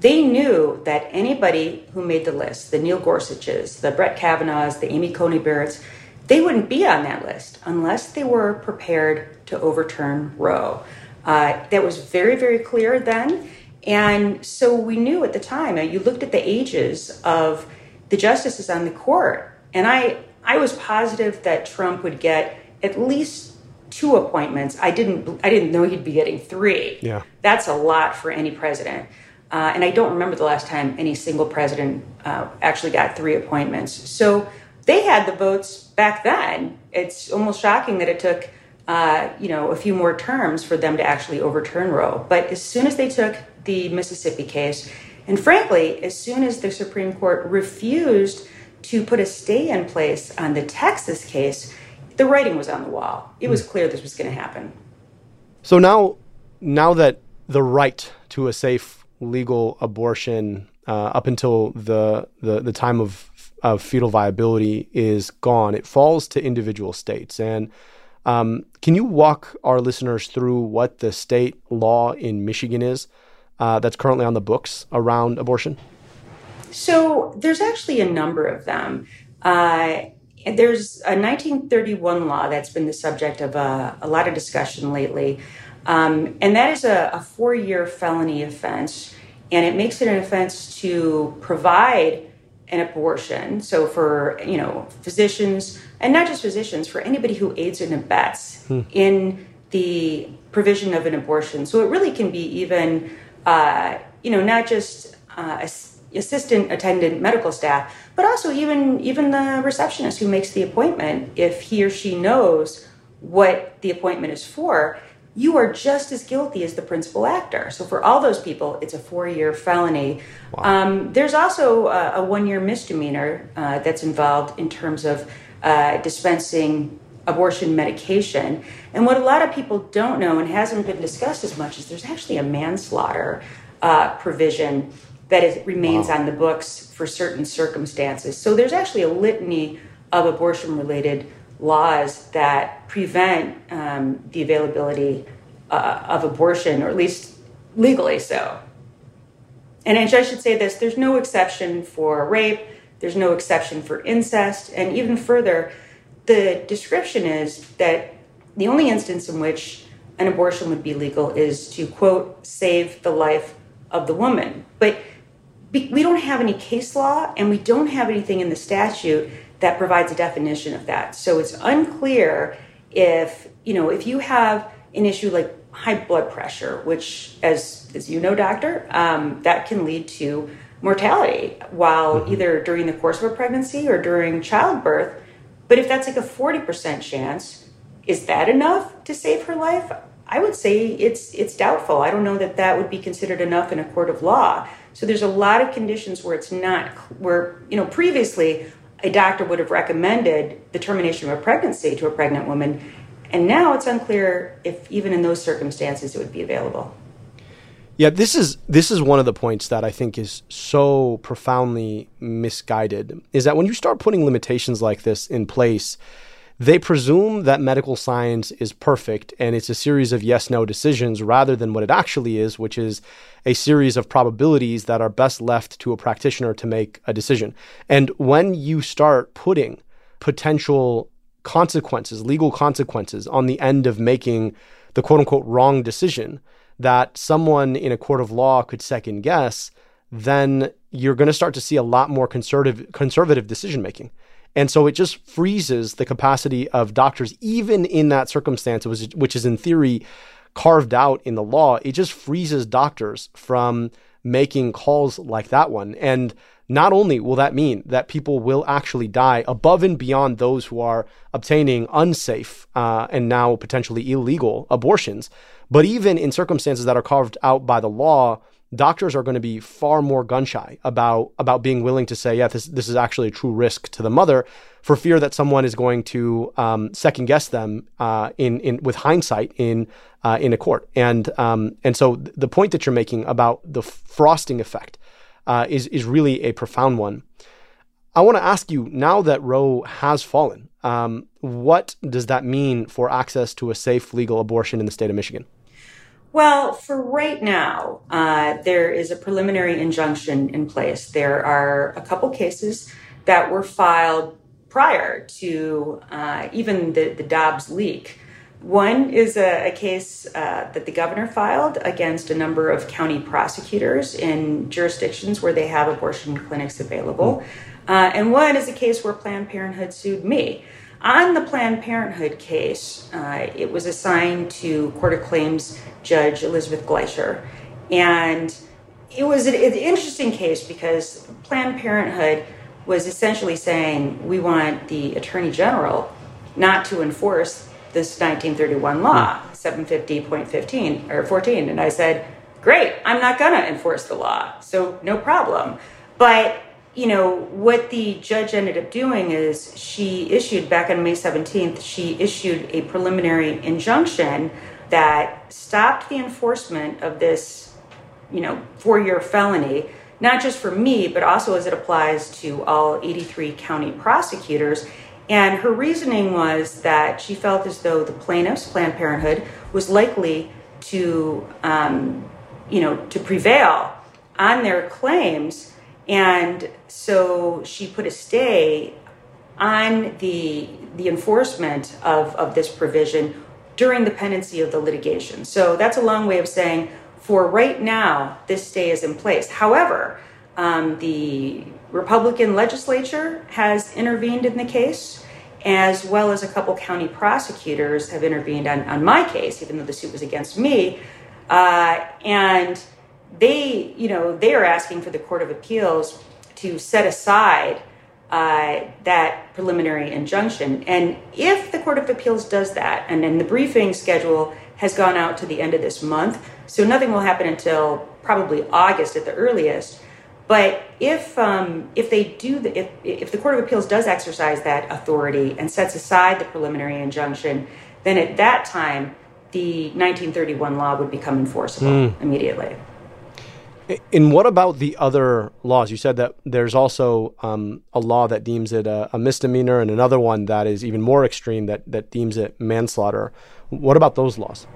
Speaker 3: They knew that anybody who made the list, the Neil Gorsuches, the Brett Kavanaughs, the Amy Coney Barretts, they wouldn't be on that list unless they were prepared to overturn Roe. Uh, that was very, very clear then. And so we knew at the time, you looked at the ages of the justices on the court, and I, I was positive that Trump would get at least two appointments. I didn't, I didn't know he'd be getting three.
Speaker 1: Yeah.
Speaker 3: That's a lot for any president. Uh, and I don't remember the last time any single president uh, actually got three appointments. So they had the votes back then. It's almost shocking that it took, uh, you know, a few more terms for them to actually overturn Roe. But as soon as they took the Mississippi case, And frankly, as soon as the Supreme Court refused to put a stay in place on the Texas case, the writing was on the wall. It was clear this was going to happen.
Speaker 1: So now, now that the right to a safe legal abortion uh, up until the, the, the time of, of fetal viability is gone, it falls to individual states. And um, can you walk our listeners through what the state law in Michigan is uh, that's currently on the books around abortion?
Speaker 3: So there's actually a number of them. Uh, there's a 1931 law that's been the subject of a, a lot of discussion lately, um, and that is a, a four year felony offense, and it makes it an offense to provide an abortion. So for you know physicians, and not just physicians, for anybody who aids and abets hmm. in the provision of an abortion. So it really can be even uh, you know not just uh, assistant attendant medical staff, but also even even the receptionist who makes the appointment. If he or she knows what the appointment is for, you are just as guilty as the principal actor. So for all those people, it's a four-year felony. Wow. Um, there's also a, a one-year misdemeanor uh, that's involved in terms of uh, dispensing abortion medication. And what a lot of people don't know and hasn't been discussed as much is there's actually a manslaughter uh, provision that it remains wow. on the books for certain circumstances. So there's actually a litany of abortion-related laws that prevent um, the availability uh, of abortion, or at least legally so. And I should say this there's no exception for rape, there's no exception for incest, and even further, the description is that the only instance in which an abortion would be legal is to, quote, save the life of the woman. But we don't have any case law and we don't have anything in the statute that provides a definition of that. So it's unclear if, you know, if you have an issue like high blood pressure, which, as, as you know, doctor, um, that can lead to mortality while mm-hmm. either during the course of a pregnancy or during childbirth. But if that's like a 40% chance, is that enough to save her life? I would say it's it's doubtful. I don't know that that would be considered enough in a court of law. So there's a lot of conditions where it's not where you know previously a doctor would have recommended the termination of a pregnancy to a pregnant woman. And now it's unclear if even in those circumstances it would be available.
Speaker 1: Yeah, this is this is one of the points that I think is so profoundly misguided is that when you start putting limitations like this in place, they presume that medical science is perfect and it's a series of yes no decisions rather than what it actually is, which is a series of probabilities that are best left to a practitioner to make a decision. And when you start putting potential consequences, legal consequences, on the end of making the quote unquote wrong decision that someone in a court of law could second guess, then you're going to start to see a lot more conservative conservative decision making. And so it just freezes the capacity of doctors, even in that circumstance, which is in theory carved out in the law. It just freezes doctors from making calls like that one. And not only will that mean that people will actually die above and beyond those who are obtaining unsafe uh, and now potentially illegal abortions, but even in circumstances that are carved out by the law, doctors are going to be far more gun shy about about being willing to say, yeah, this this is actually a true risk to the mother, for fear that someone is going to um, second guess them uh, in in with hindsight in uh, in a court. And um, and so the point that you're making about the frosting effect uh, is is really a profound one. I want to ask you now that Roe has fallen, um, what does that mean for access to a safe legal abortion in the state of Michigan?
Speaker 3: Well, for right now, uh, there is a preliminary injunction in place. There are a couple cases that were filed prior to uh, even the, the Dobbs leak. One is a, a case uh, that the governor filed against a number of county prosecutors in jurisdictions where they have abortion clinics available. Mm. and one is a case where Planned Parenthood sued me. On the Planned Parenthood case, uh, it was assigned to Court of Claims Judge Elizabeth Gleicher. And it was an, an interesting case because Planned Parenthood was essentially saying we want the Attorney General not to enforce this 1931 law, 750.15 or 14. And I said, great, I'm not going to enforce the law, so no problem. But you know, what the judge ended up doing is she issued back on May 17th, she issued a preliminary injunction that stopped the enforcement of this, you know, four year felony, not just for me, but also as it applies to all 83 county prosecutors. And her reasoning was that she felt as though the plaintiffs, Planned Parenthood, was likely to, um, you know, to prevail on their claims and so she put a stay on the, the enforcement of, of this provision during the pendency of the litigation. So that's a long way of saying, for right now, this stay is in place. However, um, the Republican legislature has intervened in the case, as well as a couple county prosecutors have intervened on, on my case, even though the suit was against me. Uh, and they, you know, they are asking for the Court of Appeals to set aside uh, that preliminary injunction. And if the Court of Appeals does that, and then the briefing schedule has gone out to the end of this month, so nothing will happen until probably August at the earliest. But if um, if they do the, if if the Court of Appeals does exercise that authority and sets aside the preliminary injunction, then at that time the 1931 law would become enforceable mm. immediately.
Speaker 1: And what about the other laws? You said that there's also um, a law that deems it a, a, misdemeanor, and another one that is even more extreme that that deems it manslaughter. What about those laws?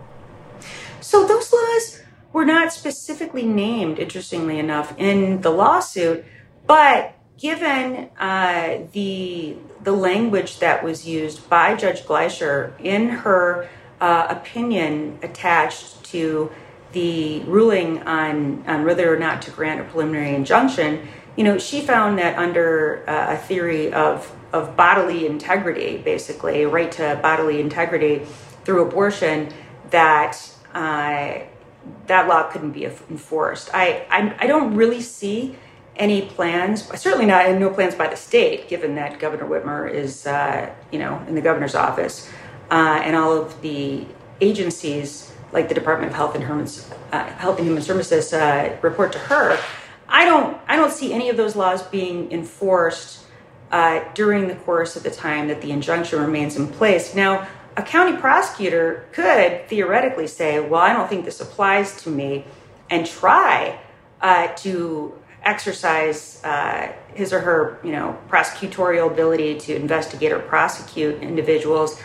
Speaker 3: So those laws were not specifically named, interestingly enough, in the lawsuit, but given uh, the the language that was used by Judge Gleicher in her uh, opinion attached to the ruling on, on whether or not to grant a preliminary injunction, you know, she found that under uh, a theory of, of bodily integrity, basically, a right to bodily integrity through abortion, that uh, that law couldn't be enforced. I, I, I don't really see any plans, certainly not, no plans by the state, given that Governor Whitmer is, uh, you know, in the governor's office, uh, and all of the agencies like the Department of Health and Human, uh, Health and Human Services uh, report to her. I don't I don't see any of those laws being enforced uh, during the course of the time that the injunction remains in place. Now, a county prosecutor could theoretically say, "Well, I don't think this applies to me," and try uh, to exercise uh, his or her, you know, prosecutorial ability to investigate or prosecute individuals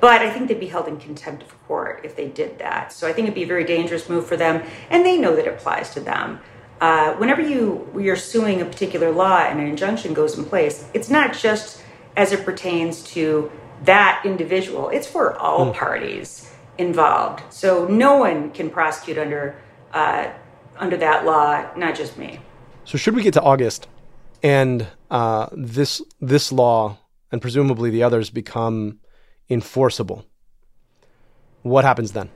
Speaker 3: but I think they'd be held in contempt of court if they did that. So I think it'd be a very dangerous move for them, and they know that it applies to them. Uh, whenever you you're suing a particular law and an injunction goes in place, it's not just as it pertains to that individual; it's for all mm. parties involved. So no one can prosecute under uh, under that law, not just me.
Speaker 1: So should we get to August and uh, this this law and presumably the others become enforceable. What happens then?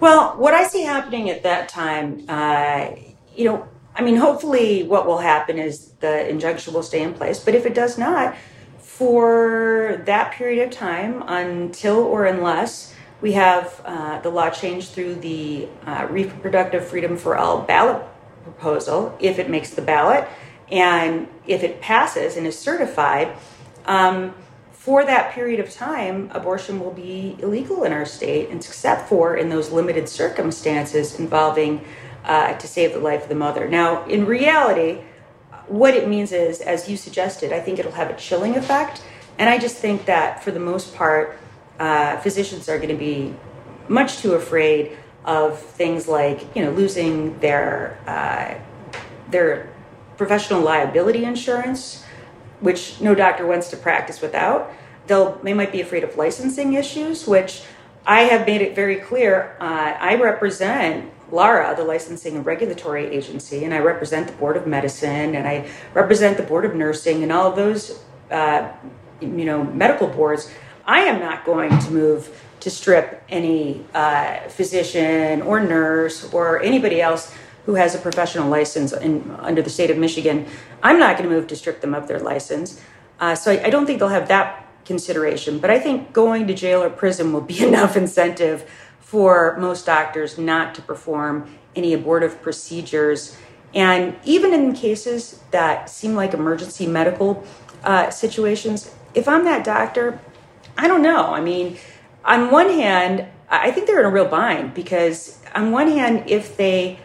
Speaker 3: Well, what I see happening at that time, uh, you know, I mean, hopefully what will happen is the injunction will stay in place. But if it does not, for that period of time, until or unless we have uh, the law changed through the uh, Reproductive Freedom for All ballot proposal, if it makes the ballot, and if it passes and is certified, um, for that period of time, abortion will be illegal in our state, except for in those limited circumstances involving uh, to save the life of the mother. Now, in reality, what it means is, as you suggested, I think it'll have a chilling effect. And I just think that for the most part, uh, physicians are going to be much too afraid of things like, you know, losing their uh, their professional liability insurance which no doctor wants to practice without. They'll, they might be afraid of licensing issues, which I have made it very clear. Uh, I represent LARA, the licensing and regulatory agency, and I represent the Board of Medicine, and I represent the Board of Nursing, and all those, uh, you know, medical boards. I am not going to move to strip any uh, physician or nurse or anybody else who has a professional license in, under the state of Michigan, I'm not going to move to strip them of their license. Uh, so I, I, don't think they'll have that consideration. But I think going to jail or prison will be enough incentive for most doctors not to perform any abortive procedures. And even in cases that seem like emergency medical uh, situations, if I'm that doctor, I don't know. I mean, on one hand, I think they're in a real bind because, on one hand, if they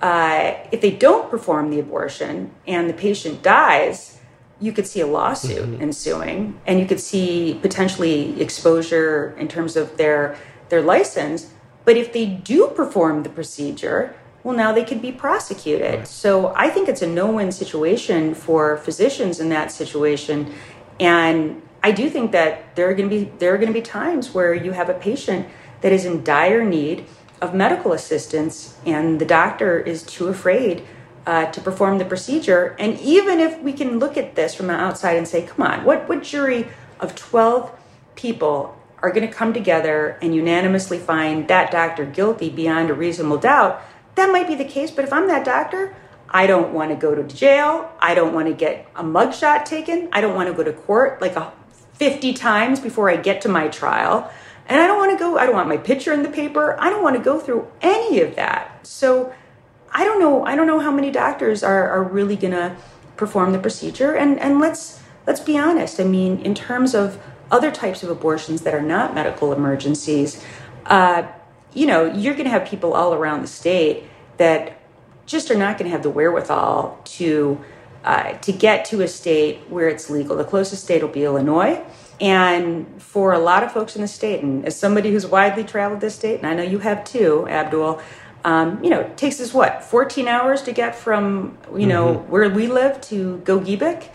Speaker 3: uh, if they don't perform the abortion and the patient dies, you could see a lawsuit mm-hmm. ensuing, and you could see potentially exposure in terms of their their license. But if they do perform the procedure, well, now they could be prosecuted. Right. So I think it's a no-win situation for physicians in that situation, and I do think that there are going to be there are going to be times where you have a patient that is in dire need of medical assistance and the doctor is too afraid uh, to perform the procedure. And even if we can look at this from the outside and say, come on, what, what jury of 12 people are going to come together and unanimously find that doctor guilty beyond a reasonable doubt? That might be the case, but if I'm that doctor, I don't want to go to jail. I don't want to get a mugshot taken. I don't want to go to court like a 50 times before I get to my trial. And I don't want to go, I don't want my picture in the paper. I don't want to go through any of that. So I don't know, I don't know how many doctors are, are really gonna perform the procedure. And and let's let's be honest. I mean, in terms of other types of abortions that are not medical emergencies, uh, you know, you're gonna have people all around the state that just are not gonna have the wherewithal to uh, to get to a state where it's legal. The closest state will be Illinois. And for a lot of folks in the state, and as somebody who's widely traveled this state, and I know you have too, Abdul, um, you know, it takes us what, 14 hours to get from, you know, mm-hmm. where we live to Gogebic.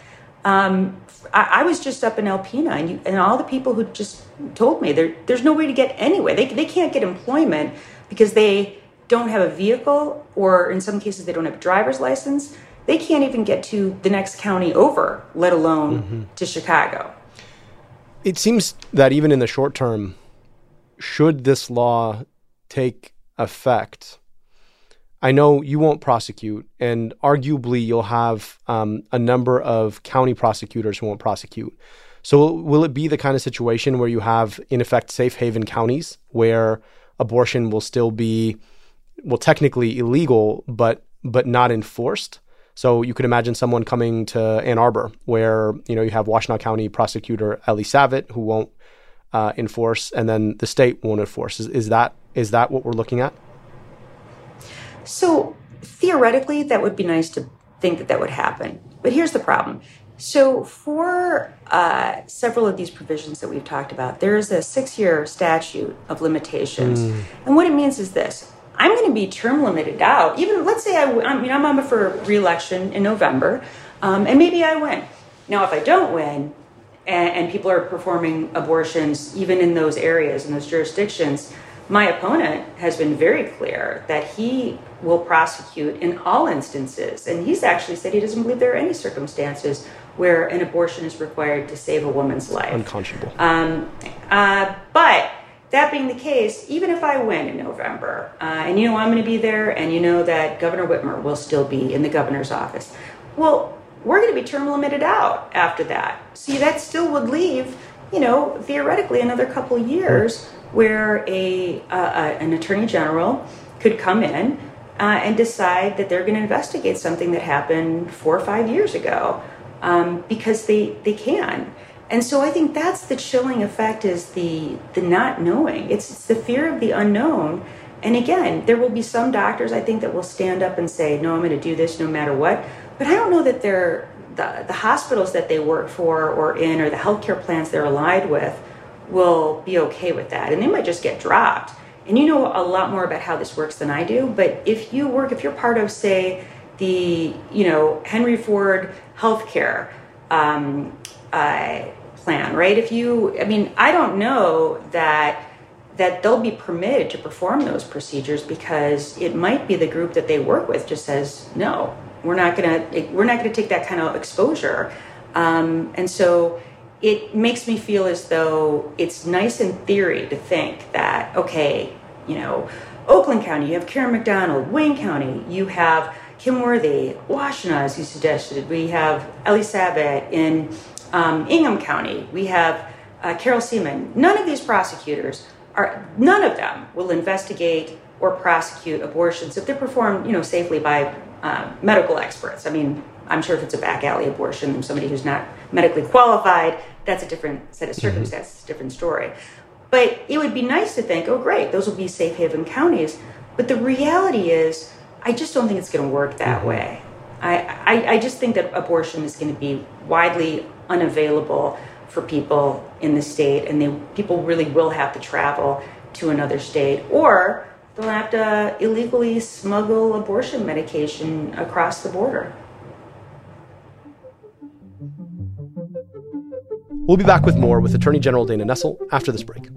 Speaker 3: Um, I, I, was just up in Alpena, and, you, and all the people who just told me there, there's no way to get anywhere. They, they can't get employment because they don't have a vehicle, or in some cases, they don't have a driver's license. They can't even get to the next county over, let alone mm-hmm. to Chicago.
Speaker 1: It seems that even in the short term, should this law take effect, I know you won't prosecute, and arguably you'll have um, a number of county prosecutors who won't prosecute. So, will it be the kind of situation where you have, in effect, safe haven counties where abortion will still be, well, technically illegal, but but not enforced? So you could imagine someone coming to Ann Arbor, where you know you have Washtenaw County prosecutor Eli Savit, who won't uh, enforce, and then the state won't enforce. Is, is that is that what we're looking at?
Speaker 3: So theoretically, that would be nice to think that that would happen. But here's the problem. So, for uh, several of these provisions that we've talked about, there is a six year statute of limitations. Mm. And what it means is this I'm going to be term limited out. Even let's say I, I mean, I'm up for re-election in November, um, and maybe I win. Now, if I don't win, and, and, people are performing abortions even in those areas in those jurisdictions, my opponent has been very clear that he will prosecute in all instances, and he's actually said he doesn't believe there are any circumstances where an abortion is required to save a woman's life.
Speaker 1: Unconscionable.
Speaker 3: Um, uh, but that being the case, even if I win in November, uh, and you know I'm going to be there, and you know that Governor Whitmer will still be in the governor's office, well, we're going to be term limited out after that. See, that still would leave, you know, theoretically another couple years where a, uh, uh, an attorney general could come in uh, and decide that they're going to investigate something that happened four or five years ago um, because they, they can. And so I think that's the chilling effect is the the not knowing. It's, it's the fear of the unknown. And again, there will be some doctors I think that will stand up and say, "No, I'm going to do this no matter what." But I don't know that they're the, the hospitals that they work for or in or the healthcare plans they're allied with will be okay with that. And they might just get dropped. And you know a lot more about how this works than I do, but if you work if you're part of say the, you know, Henry Ford healthcare um, uh, plan, right? If you, I mean, I don't know that that they'll be permitted to perform those procedures because it might be the group that they work with just says no, we're not gonna we're not gonna take that kind of exposure, um, and so it makes me feel as though it's nice in theory to think that okay, you know, Oakland County, you have Karen McDonald, Wayne County, you have Kim Worthy, Washtenaw, as you suggested. We have Eli Savit in um, Ingham County. We have uh, Carol Siemon. None of these prosecutors are, none of them will investigate or prosecute abortions if they're performed, you know, safely by uh, medical experts. I mean, I'm sure if it's a back alley abortion and somebody who's not medically qualified, that's a different set of mm-hmm. circumstances, mm-hmm. different story. But it would be nice to think, oh, great, those will be safe haven counties. But the reality is, I just don't think it's going to work that mm-hmm. way. I, I, I just think that abortion is going to be widely unavailable for people in the state, and they, people really will have to travel to another state, or they'll have to illegally smuggle abortion medication across the border.
Speaker 1: We'll be back with more with Attorney General Dana Nessel after this break.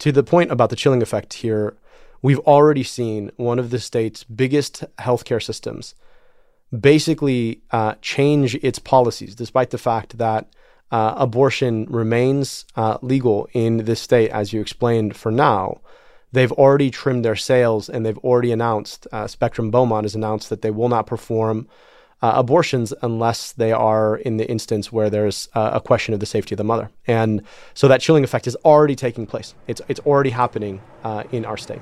Speaker 1: To the point about the chilling effect here, we've already seen one of the state's biggest healthcare systems basically uh, change its policies, despite the fact that uh, abortion remains uh, legal in this state, as you explained for now. They've already trimmed their sails and they've already announced, uh, Spectrum Beaumont has announced that they will not perform uh, abortions unless they are in the instance where there's uh, a question of the safety of the mother. And so that chilling effect is already taking place. It's, it's already happening uh, in our state.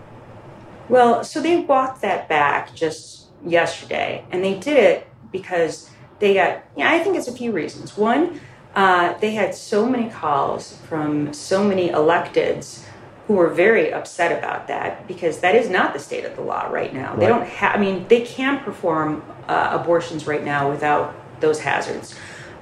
Speaker 3: Well, so they walked that back just yesterday, and they did it because they got, yeah, I think it's a few reasons. One, uh, they had so many calls from so many electeds who were very upset about that because that is not the state of the law right now. Right. They don't have, I mean, they can perform uh, abortions right now without those hazards.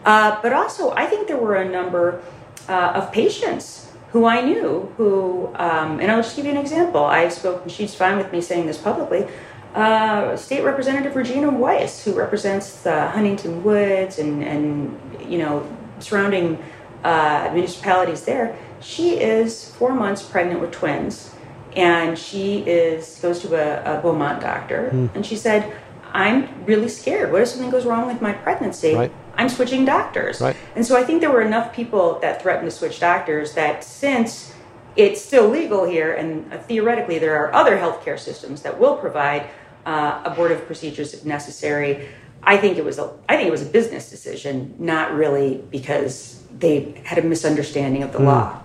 Speaker 3: Uh, but also, I think there were a number uh, of patients who I knew who, um, and I'll just give you an example. I spoke, and she's fine with me saying this publicly. Uh, State Representative Regina Weiss, who represents the Huntington Woods and, and you know, surrounding uh, municipalities there, she is four months pregnant with twins, and she is goes to a, a Beaumont doctor, mm. and she said, "I'm really scared. What if something goes wrong with my pregnancy? Right. I'm switching doctors."
Speaker 1: Right.
Speaker 3: And so I think there were enough people that threatened to switch doctors that since it's still legal here, and uh, theoretically there are other healthcare systems that will provide uh, abortive procedures if necessary. I think it was a I think it was a business decision, not really because they had a misunderstanding of the mm. law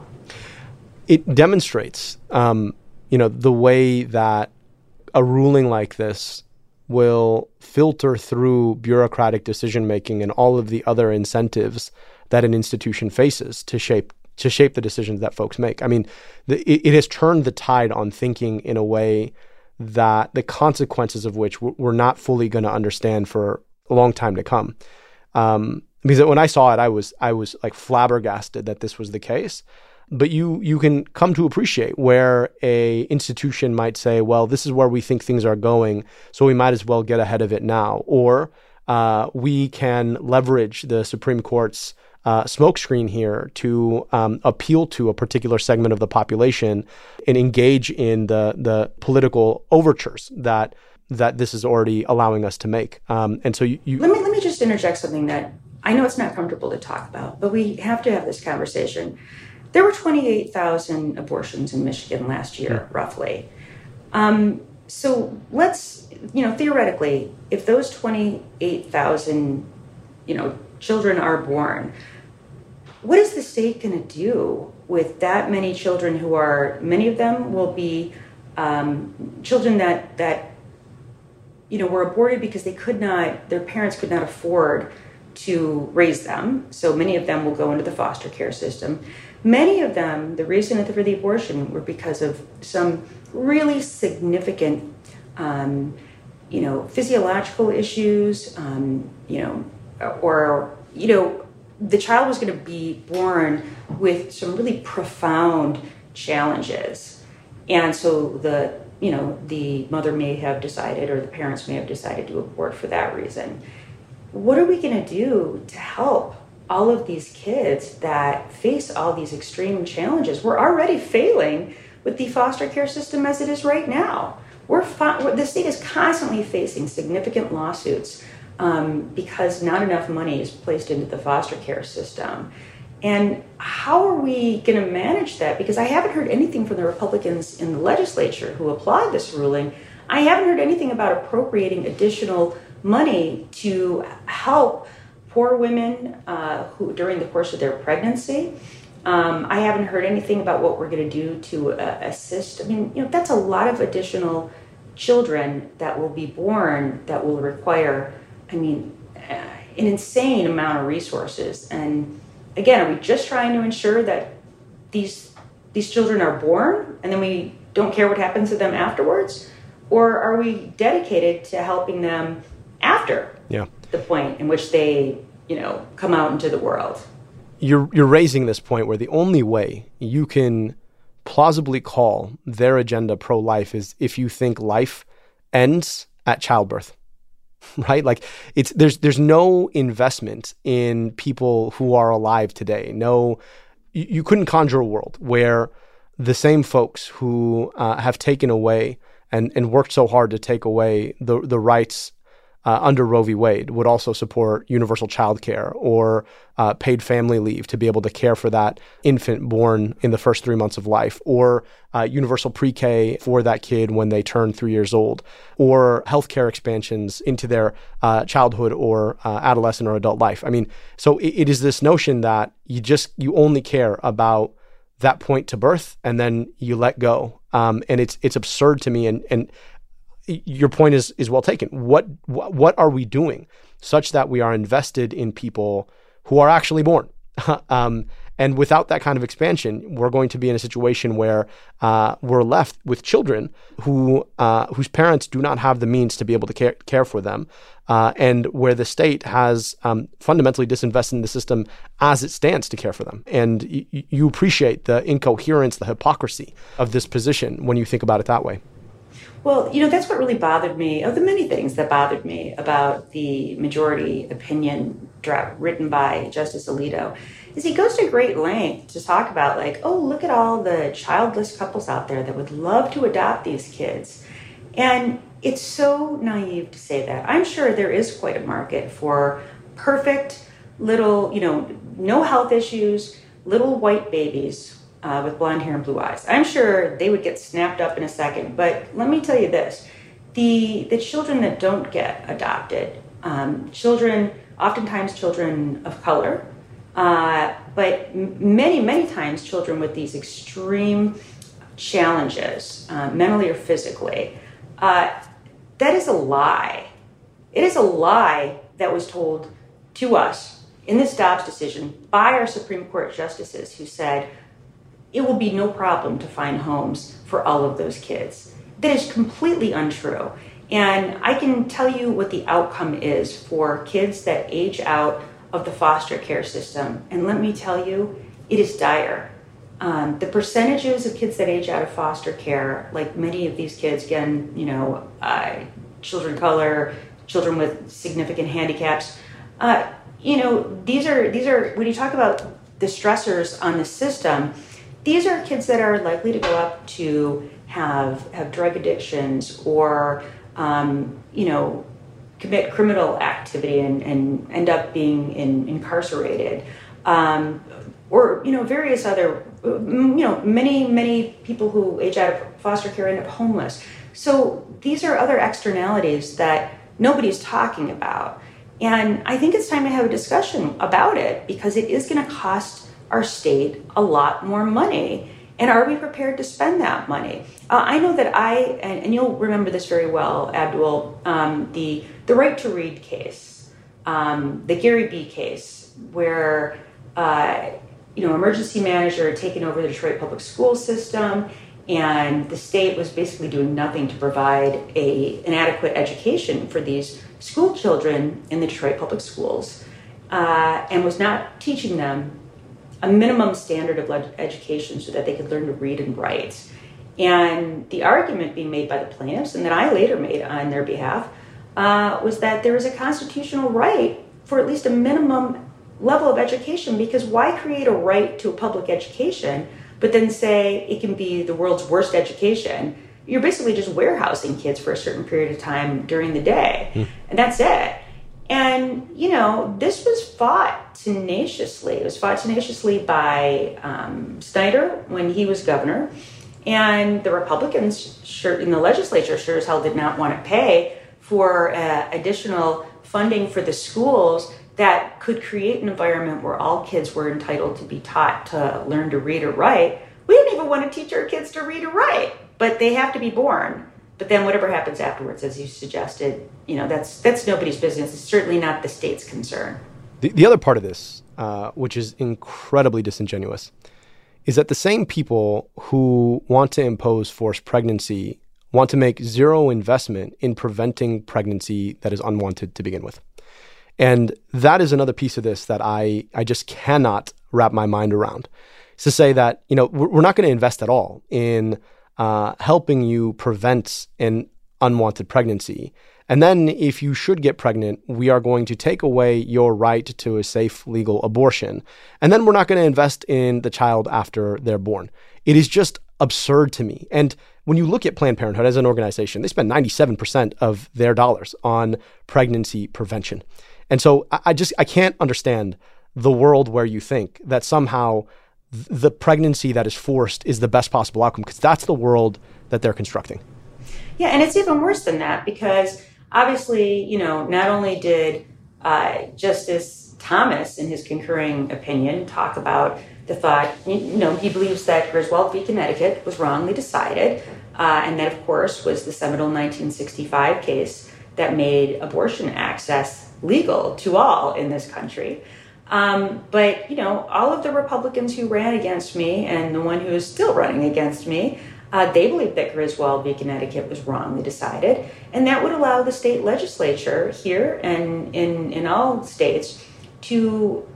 Speaker 1: it demonstrates, um, you know, the way that a ruling like this will filter through bureaucratic decision making and all of the other incentives that an institution faces to shape to shape the decisions that folks make. I mean, the, it, it, has turned the tide on thinking in a way that the consequences of which we're not fully going to understand for a long time to come. Um, because when I saw it, I was I was like flabbergasted that this was the case but you you can come to appreciate where a institution might say, well, this is where we think things are going, so we might as well get ahead of it now, or uh, we can leverage the Supreme Court's uh, smokescreen here to um, appeal to a particular segment of the population and engage in the the political overtures that that this is already allowing us to make. Um, and so you, you
Speaker 3: let me let me just interject something that I know it's not comfortable to talk about, but we have to have this conversation. There were 28,000 abortions in Michigan last year, yeah. roughly. Um, so let's, you know, theoretically, if those 28,000, you know, children are born, what is the state going to do with that many children who are, many of them will be um, children that, that, you know, were aborted because they could not, their parents could not afford to raise them. So many of them will go into the foster care system. Many of them, the reason for the abortion were because of some really significant, um, you know, physiological issues, um, you know, or, you know, the child was going to be born with some really profound challenges. And so the, you know, the mother may have decided or the parents may have decided to abort for that reason. What are we going to do to help all of these kids that face all these extreme challenges. We're already failing with the foster care system as it is right now. We're, the state is constantly facing significant lawsuits um, because not enough money is placed into the foster care system. And how are we going to manage that? Because I haven't heard anything from the Republicans in the legislature who applaud this ruling I haven't heard anything about appropriating additional money to help poor women uh, who during the course of their pregnancy. Um, I haven't heard anything about what we're going to do to uh, assist. I mean, you know, that's a lot of additional children that will be born that will require, I mean, uh, an insane amount of resources. And again, are we just trying to ensure that these these children are born and then we don't care what happens to them afterwards? Or are we dedicated to helping them after
Speaker 1: yeah.
Speaker 3: the point in which they, you know, come out into the world?
Speaker 1: You're you're raising this point where the only way you can plausibly call their agenda pro life is if you think life ends at childbirth. Right? Like it's there's there's no investment in people who are alive today. No you, you couldn't conjure a world where the same folks who uh, have taken away and, and worked so hard to take away the the rights uh, under Roe v. Wade would also support universal child care or uh, paid family leave to be able to care for that infant born in the first three months of life, or uh, universal pre K for that kid when they turn three years old, or healthcare expansions into their uh, childhood or uh, adolescent or adult life. I mean, so it, it is this notion that you just, you only care about that point to birth and then you let go. Um, and it's, it's absurd to me. And, and, your point is is well taken. What what are we doing such that we are invested in people who are actually born? um, and without that kind of expansion, we're going to be in a situation where uh, we're left with children who uh, whose parents do not have the means to be able to care, care for them, uh, and where the state has um, fundamentally disinvested in the system as it stands to care for them. And y- you appreciate the incoherence, the hypocrisy of this position when you think about it that way.
Speaker 3: Well, you know, that's what really bothered me, of the many things that bothered me about the majority opinion draft written by Justice Alito, is he goes to great length to talk about, like, oh, look at all the childless couples out there that would love to adopt these kids. And it's so naive to say that. I'm sure there is quite a market for perfect little, you know, no health issues, little white babies uh, with blonde hair and blue eyes. I'm sure they would get snapped up in a second. But let me tell you this: the the children that don't get adopted, um, children, oftentimes children of color, uh, but many many times children with these extreme challenges, uh, mentally or physically. Uh, that is a lie. It is a lie that was told to us in this Dobbs decision by our Supreme Court justices who said it will be no problem to find homes for all of those kids. That is completely untrue. And I can tell you what the outcome is for kids that age out of the foster care system. And let me tell you, it is dire. Um, the percentages of kids that age out of foster care, like many of these kids, again, you know, uh, children of color, children with significant handicaps, uh, you know, these are these are when you talk about the stressors on the system these are kids that are likely to go up to have have drug addictions or um, you know commit criminal activity and, and end up being in, incarcerated. Um, or you know various other you know many many people who age out of foster care end up homeless. So these are other externalities that nobody's talking about. And i think it's time to have a discussion about it because it is going to cost our state a lot more money. And are we prepared to spend that money? Uh, I know that I, and, and, you'll remember this very well, Abdul, um, the, the right to read case, um, the Gary B case, where, uh, you know, emergency manager had taken over the Detroit public school system and the state was basically doing nothing to provide a, an adequate education for these school children in the Detroit public schools uh, and was not teaching them a minimum standard of education so that they could learn to read and write. And the argument being made by the plaintiffs, and that I later made on their behalf, uh, was that there is a constitutional right for at least a minimum level of education because why create a right to a public education but then say it can be the world's worst education? You're basically just warehousing kids for a certain period of time during the day, mm. and that's it. And, you know, this was fought tenaciously. It was fought tenaciously by um, Snyder when he was governor. And the Republicans sure, in the legislature sure as hell did not want to pay for uh, additional funding for the schools that could create an environment where all kids were entitled to be taught to learn to read or write. We don't even want to teach our kids to read or write, but they have to be born. But then whatever happens afterwards, as you suggested, you know, that's that's nobody's business. It's certainly not the state's concern.
Speaker 1: The, the other part of this, uh, which is incredibly disingenuous, is that the same people who want to impose forced pregnancy want to make zero investment in preventing pregnancy that is unwanted to begin with. And that is another piece of this that I, I just cannot wrap my mind around. It's to say that, you know, we're not going to invest at all in uh, helping you prevent an unwanted pregnancy. And then, if you should get pregnant, we are going to take away your right to a safe legal abortion. And then we're not going to invest in the child after they're born. It is just absurd to me. And when you look at Planned Parenthood as an organization, they spend 97% of their dollars on pregnancy prevention. And so I just I can't understand the world where you think that somehow the pregnancy that is forced is the best possible outcome because that's the world that they're constructing.
Speaker 3: Yeah, and it's even worse than that because obviously, you know, not only did uh, Justice Thomas, in his concurring opinion, talk about the thought, you know, he believes that Griswold v. Connecticut was wrongly decided, uh, and that, of course, was the seminal 1965 case that made abortion access legal to all in this country. Um, but, you know, all of the Republicans who ran against me and the one who is still running against me, uh, they believe that Griswold v. Connecticut was wrongly decided. And that would allow the state legislature here and in, in all states to,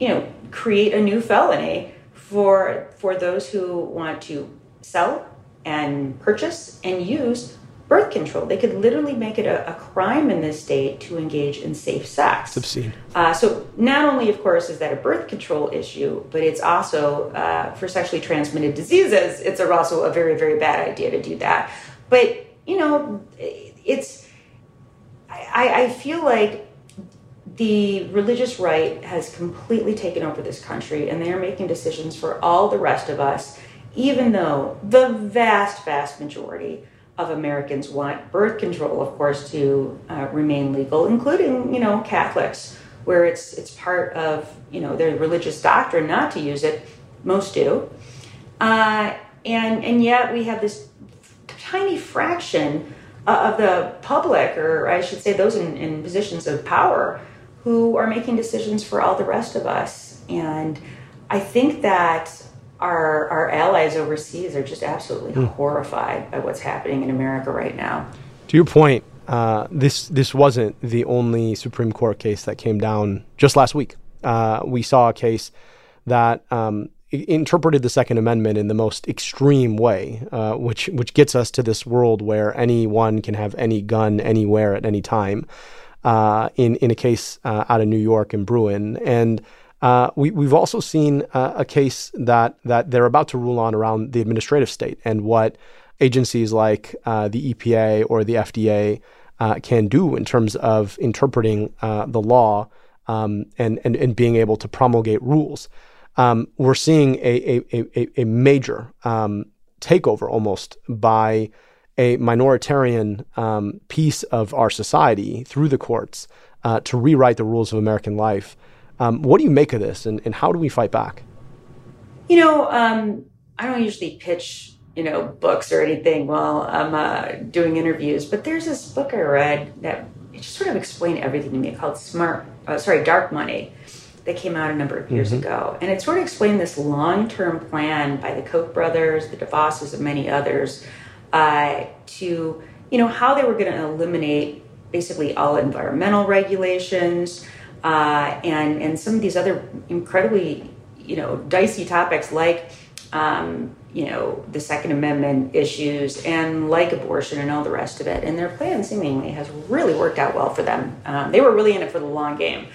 Speaker 3: you know, create a new felony for, for those who want to sell and purchase and use birth control. They could literally make it a, a crime in this state to engage in safe sex.
Speaker 1: It's obscene.
Speaker 3: Uh, so not only, of course, is that a birth control issue, but it's also uh, for sexually transmitted diseases. It's also a very, very bad idea to do that. But you know, it's. I, I feel like the religious right has completely taken over this country, and they are making decisions for all the rest of us, even though the vast, vast majority of Americans want birth control, of course, to uh, remain legal, including you know Catholics, where it's it's part of you know their religious doctrine not to use it. Most do, uh, and and yet we have this tiny fraction uh, of the public, or I should say, those in, in positions of power, who are making decisions for all the rest of us. And I think that our our allies overseas are just absolutely mm. horrified by what's happening in America right now.
Speaker 1: To your point, uh, this this wasn't the only Supreme Court case that came down just last week. Uh, we saw a case that um, interpreted the Second Amendment in the most extreme way, uh, which which gets us to this world where anyone can have any gun anywhere at any time. Uh, in in a case uh, out of New York in Bruen, and uh, we, have also seen uh, a case that that they're about to rule on around the administrative state and what agencies like uh, the EPA or the FDA uh, can do in terms of interpreting uh, the law um, and, and and being able to promulgate rules. Um, we're seeing a a, a, a major um, takeover almost by a minoritarian um, piece of our society through the courts uh, to rewrite the rules of American life. Um, what do you make of this, and, and how do we fight back?
Speaker 3: You know, um, I don't usually pitch, you know, books or anything while I'm uh, doing interviews, but there's this book I read that it just sort of explained everything to me called Smart, uh, sorry, Dark Money that came out a number of years mm-hmm. ago. And it sort of explained this long term plan by the Koch brothers, the DeVosses, and many others uh, to, you know, how they were going to eliminate basically all environmental regulations, uh, and and some of these other incredibly you know dicey topics like um, you know the Second Amendment issues and like abortion and all the rest of it. And their plan seemingly has really worked out well for them. Um, they were really in it for the long game,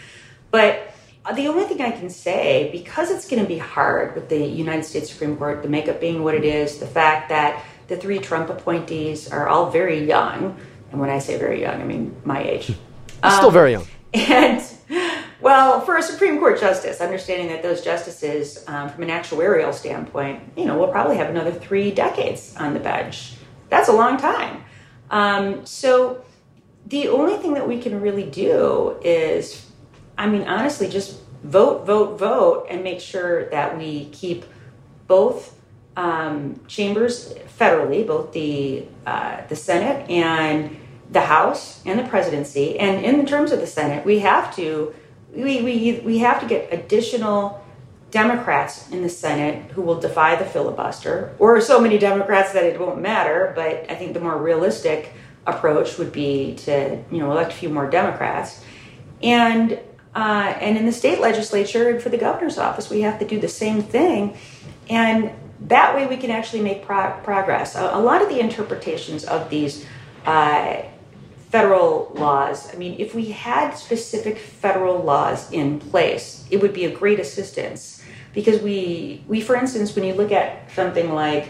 Speaker 3: but. The only thing I can say, because it's going to be hard with the United States Supreme Court, the makeup being what it is, the fact that the three Trump appointees are all very young, and when I say very young, I mean my age.
Speaker 1: Um, still very young.
Speaker 3: And Well, for a Supreme Court justice, understanding that those justices, um, from an actuarial standpoint, you know, will probably have another three decades on the bench. That's a long time. Um, so the only thing that we can really do is, I mean, honestly, just vote, vote, vote, and make sure that we keep both um, chambers federally, both the uh, the Senate and the House and the presidency. And in terms of the Senate, we have to we, we, we have to get additional Democrats in the Senate who will defy the filibuster, or so many Democrats that it won't matter. But I think the more realistic approach would be to you know elect a few more Democrats, and uh, and in the state legislature and for the governor's office, we have to do the same thing, and that way we can actually make pro- progress. A, a, lot of the interpretations of these. Uh, federal laws. I mean, if we had specific federal laws in place, it would be a great assistance because we we for instance, when you look at something like,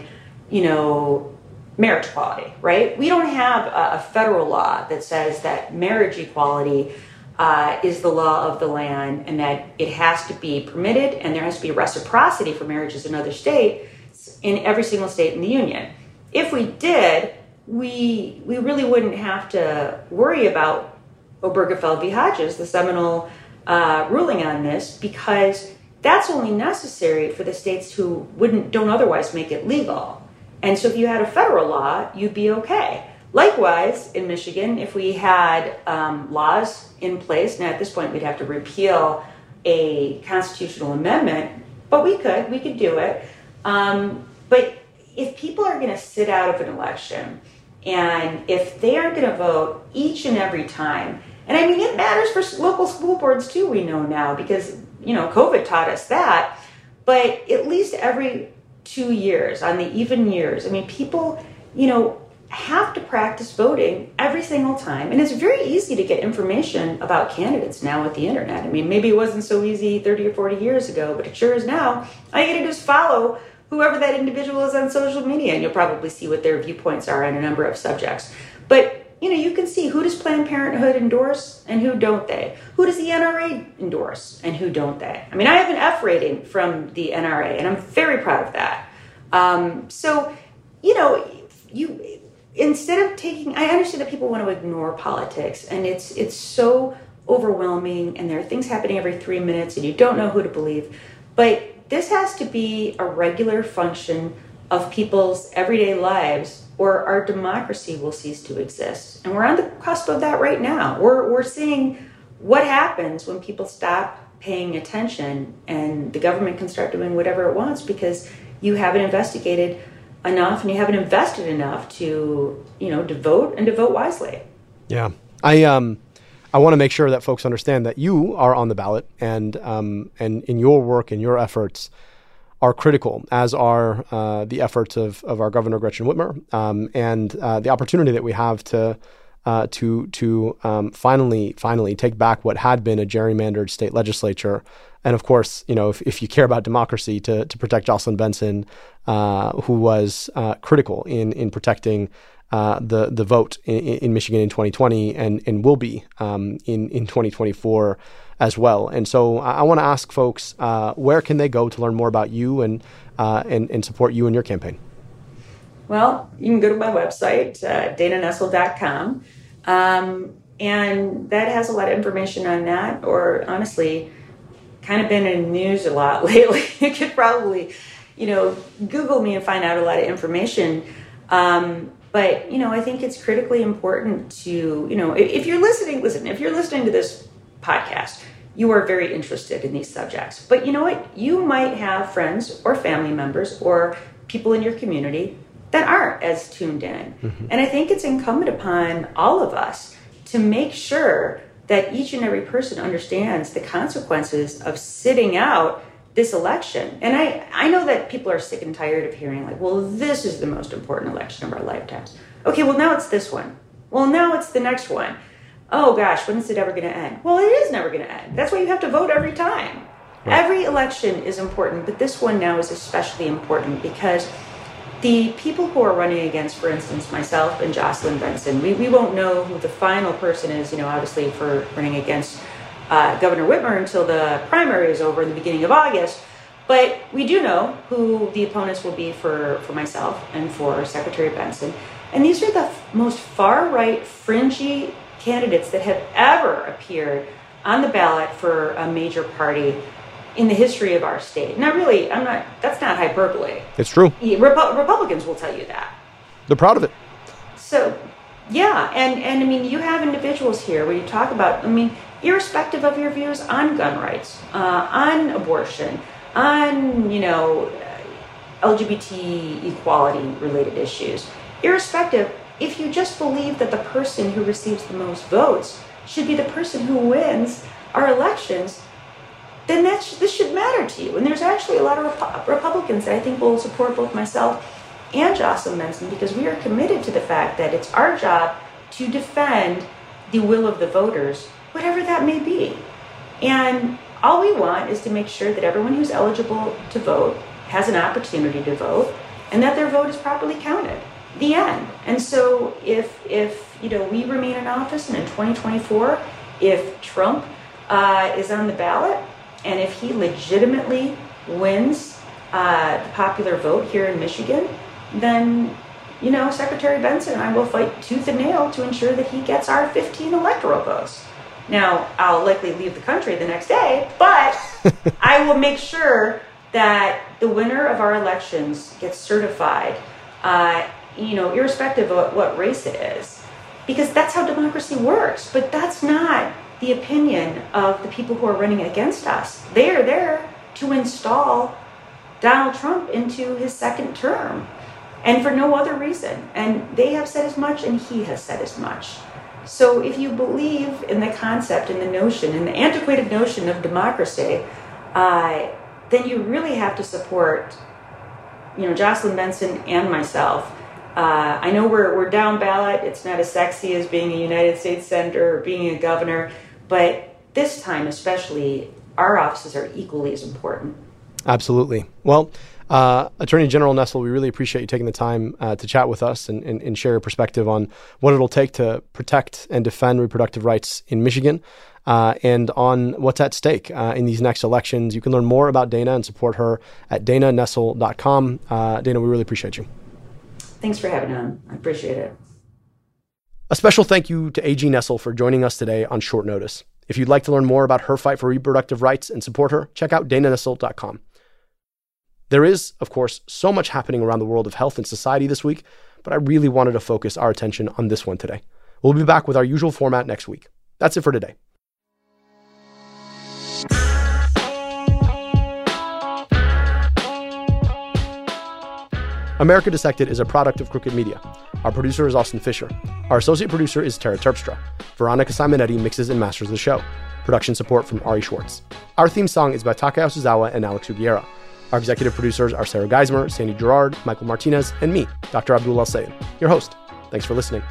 Speaker 3: you know, marriage equality, right? We don't have a, a federal law that says that marriage equality uh, is the law of the land and that it has to be permitted and there has to be reciprocity for marriages in other states in every single state in the union. If we did, we we really wouldn't have to worry about Obergefell v. Hodges, the seminal uh, ruling on this, because that's only necessary for the states who wouldn't don't otherwise make it legal. And so, if you had a federal law, you'd be okay. Likewise, in Michigan, if we had um, laws in place, now at this point we'd have to repeal a constitutional amendment, but we could, we could do it. Um, but if people are going to sit out of an election and if they aren't going to vote each and every time, and I mean, it matters for local school boards too, we know now, because, you know, COVID taught us that. But at least every two years, on the even years, I mean, people, you know, have to practice voting every single time. And it's very easy to get information about candidates now with the internet. I mean, maybe it wasn't so easy 30 or 40 years ago, but it sure is now. All you gotta do is follow whoever that individual is on social media, and you'll probably see what their viewpoints are on a number of subjects. But you know, you can see who does Planned Parenthood endorse and who don't they? Who does the NRA endorse and who don't they? I mean, I have an F rating from the NRA, and I'm very proud of that. Um, so, you know, you instead of taking, I understand that people want to ignore politics, and it's it's so overwhelming, and there are things happening every three minutes, and you don't know who to believe. But this has to be a regular function of people's everyday lives or our democracy will cease to exist. And we're on the cusp of that right now. We're, we're seeing what happens when people stop paying attention and the government can start doing whatever it wants because you haven't investigated enough and you haven't invested enough to, you know, to vote and to vote wisely.
Speaker 1: Yeah. I um I want to make sure that folks understand that you are on the ballot, and um, and in your work and your efforts are critical, as are uh, the efforts of of our Governor Gretchen Whitmer, um, and uh, the opportunity that we have to. Uh, to to um, finally finally take back what had been a gerrymandered state legislature, and of course, you know, if, if you care about democracy, to to protect Jocelyn Benson, uh, who was uh, critical in in protecting uh, the the vote in, in, Michigan in 2020 and and will be um, in in 2024 as well. And so I, I want to ask folks uh, where can they go to learn more about you and uh, and and support you in your campaign.
Speaker 3: Well, you can go to my website, uh, dananessel.com, um, and that has a lot of information on that. Or honestly, kind of been in the news a lot lately. you could probably, you know, Google me and find out a lot of information. Um, but, you know, I think it's critically important to, you know, if you're listening, listen, if you're listening to this podcast, you are very interested in these subjects. But you know what? You might have friends or family members or people in your community that aren't as tuned in. Mm-hmm. And I think it's incumbent upon all of us to make sure that each and every person understands the consequences of sitting out this election. And I, I know that people are sick and tired of hearing, like, well, this is the most important election of our lifetimes. Okay, well, now it's this one. Well, now it's the next one. Oh gosh, when is it ever going to end? Well, it is never going to end. That's why you have to vote every time. Right. Every election is important, but this one now is especially important because the people who are running against, for instance, myself and Jocelyn Benson, we, we won't know who the final person is, you know, obviously for running against uh, Governor Whitmer until the primary is over in the beginning of August. But we do know who the opponents will be for, for myself and for Secretary Benson. And these are the f- most far right, fringy candidates that have ever appeared on the ballot for a major party in the history of our state. Now, really, I'm not, that's not hyperbole.
Speaker 1: It's true.
Speaker 3: Repu- Republicans will tell you that.
Speaker 1: They're proud of it.
Speaker 3: So, yeah, and, and I mean, you have individuals here where you talk about, I mean, irrespective of your views on gun rights, uh, on abortion, on, you know, LGBT equality related issues, irrespective, if you just believe that the person who receives the most votes should be the person who wins our elections, then that sh- this should matter to you. And there's actually a lot of Rep- Republicans that I think will support both myself and Jocelyn Benson because we are committed to the fact that it's our job to defend the will of the voters, whatever that may be. And all we want is to make sure that everyone who's eligible to vote has an opportunity to vote and that their vote is properly counted. The end. And so if if you know we remain in office and in 2024, if Trump uh, is on the ballot and if he legitimately wins uh, the popular vote here in Michigan, then you know Secretary Benson and I will fight tooth and nail to ensure that he gets our 15 electoral votes. Now, I'll likely leave the country the next day, but I will make sure that the winner of our elections gets certified, uh, you know, irrespective of what race it is, because that's how democracy works. But that's not the opinion of the people who are running against us. They are there to install Donald Trump into his second term, and for no other reason. And they have said as much, and he has said as much. So if you believe in the concept and the notion, in the antiquated notion of democracy, uh, then you really have to support, you know, Jocelyn Benson and myself. Uh, I know we're, we're down ballot. It's not as sexy as being a United States senator or being a governor, but this time especially, our offices are equally as important.
Speaker 1: Absolutely. Well, uh, Attorney General Nessel, we really appreciate you taking the time uh, to chat with us and, and, and, share your perspective on what it'll take to protect and defend reproductive rights in Michigan uh, and on what's at stake uh, in these next elections. You can learn more about Dana and support her at dananessel.com. Uh, Dana, we really appreciate you.
Speaker 3: Thanks for having me on. I appreciate it.
Speaker 1: A special thank you to AG Nessel for joining us today on short notice. If you'd like to learn more about her fight for reproductive rights and support her, check out dananessel.com. There is, of course, so much happening around the world of health and society this week, but I really wanted to focus our attention on this one today. We'll be back with our usual format next week. That's it for today. America Dissected is a product of Crooked Media. Our producer is Austin Fisher. Our associate producer is Tara Terpstra. Veronica Simonetti mixes and masters the show. Production support from Ari Schwartz. Our theme song is by Taka Yasuzawa and Alex Sugiura. Our executive producers are Sarah Geismer, Sandy Girard, Michael Martinez, and me, Dr. Abdul El Sayed, your host. Thanks for listening.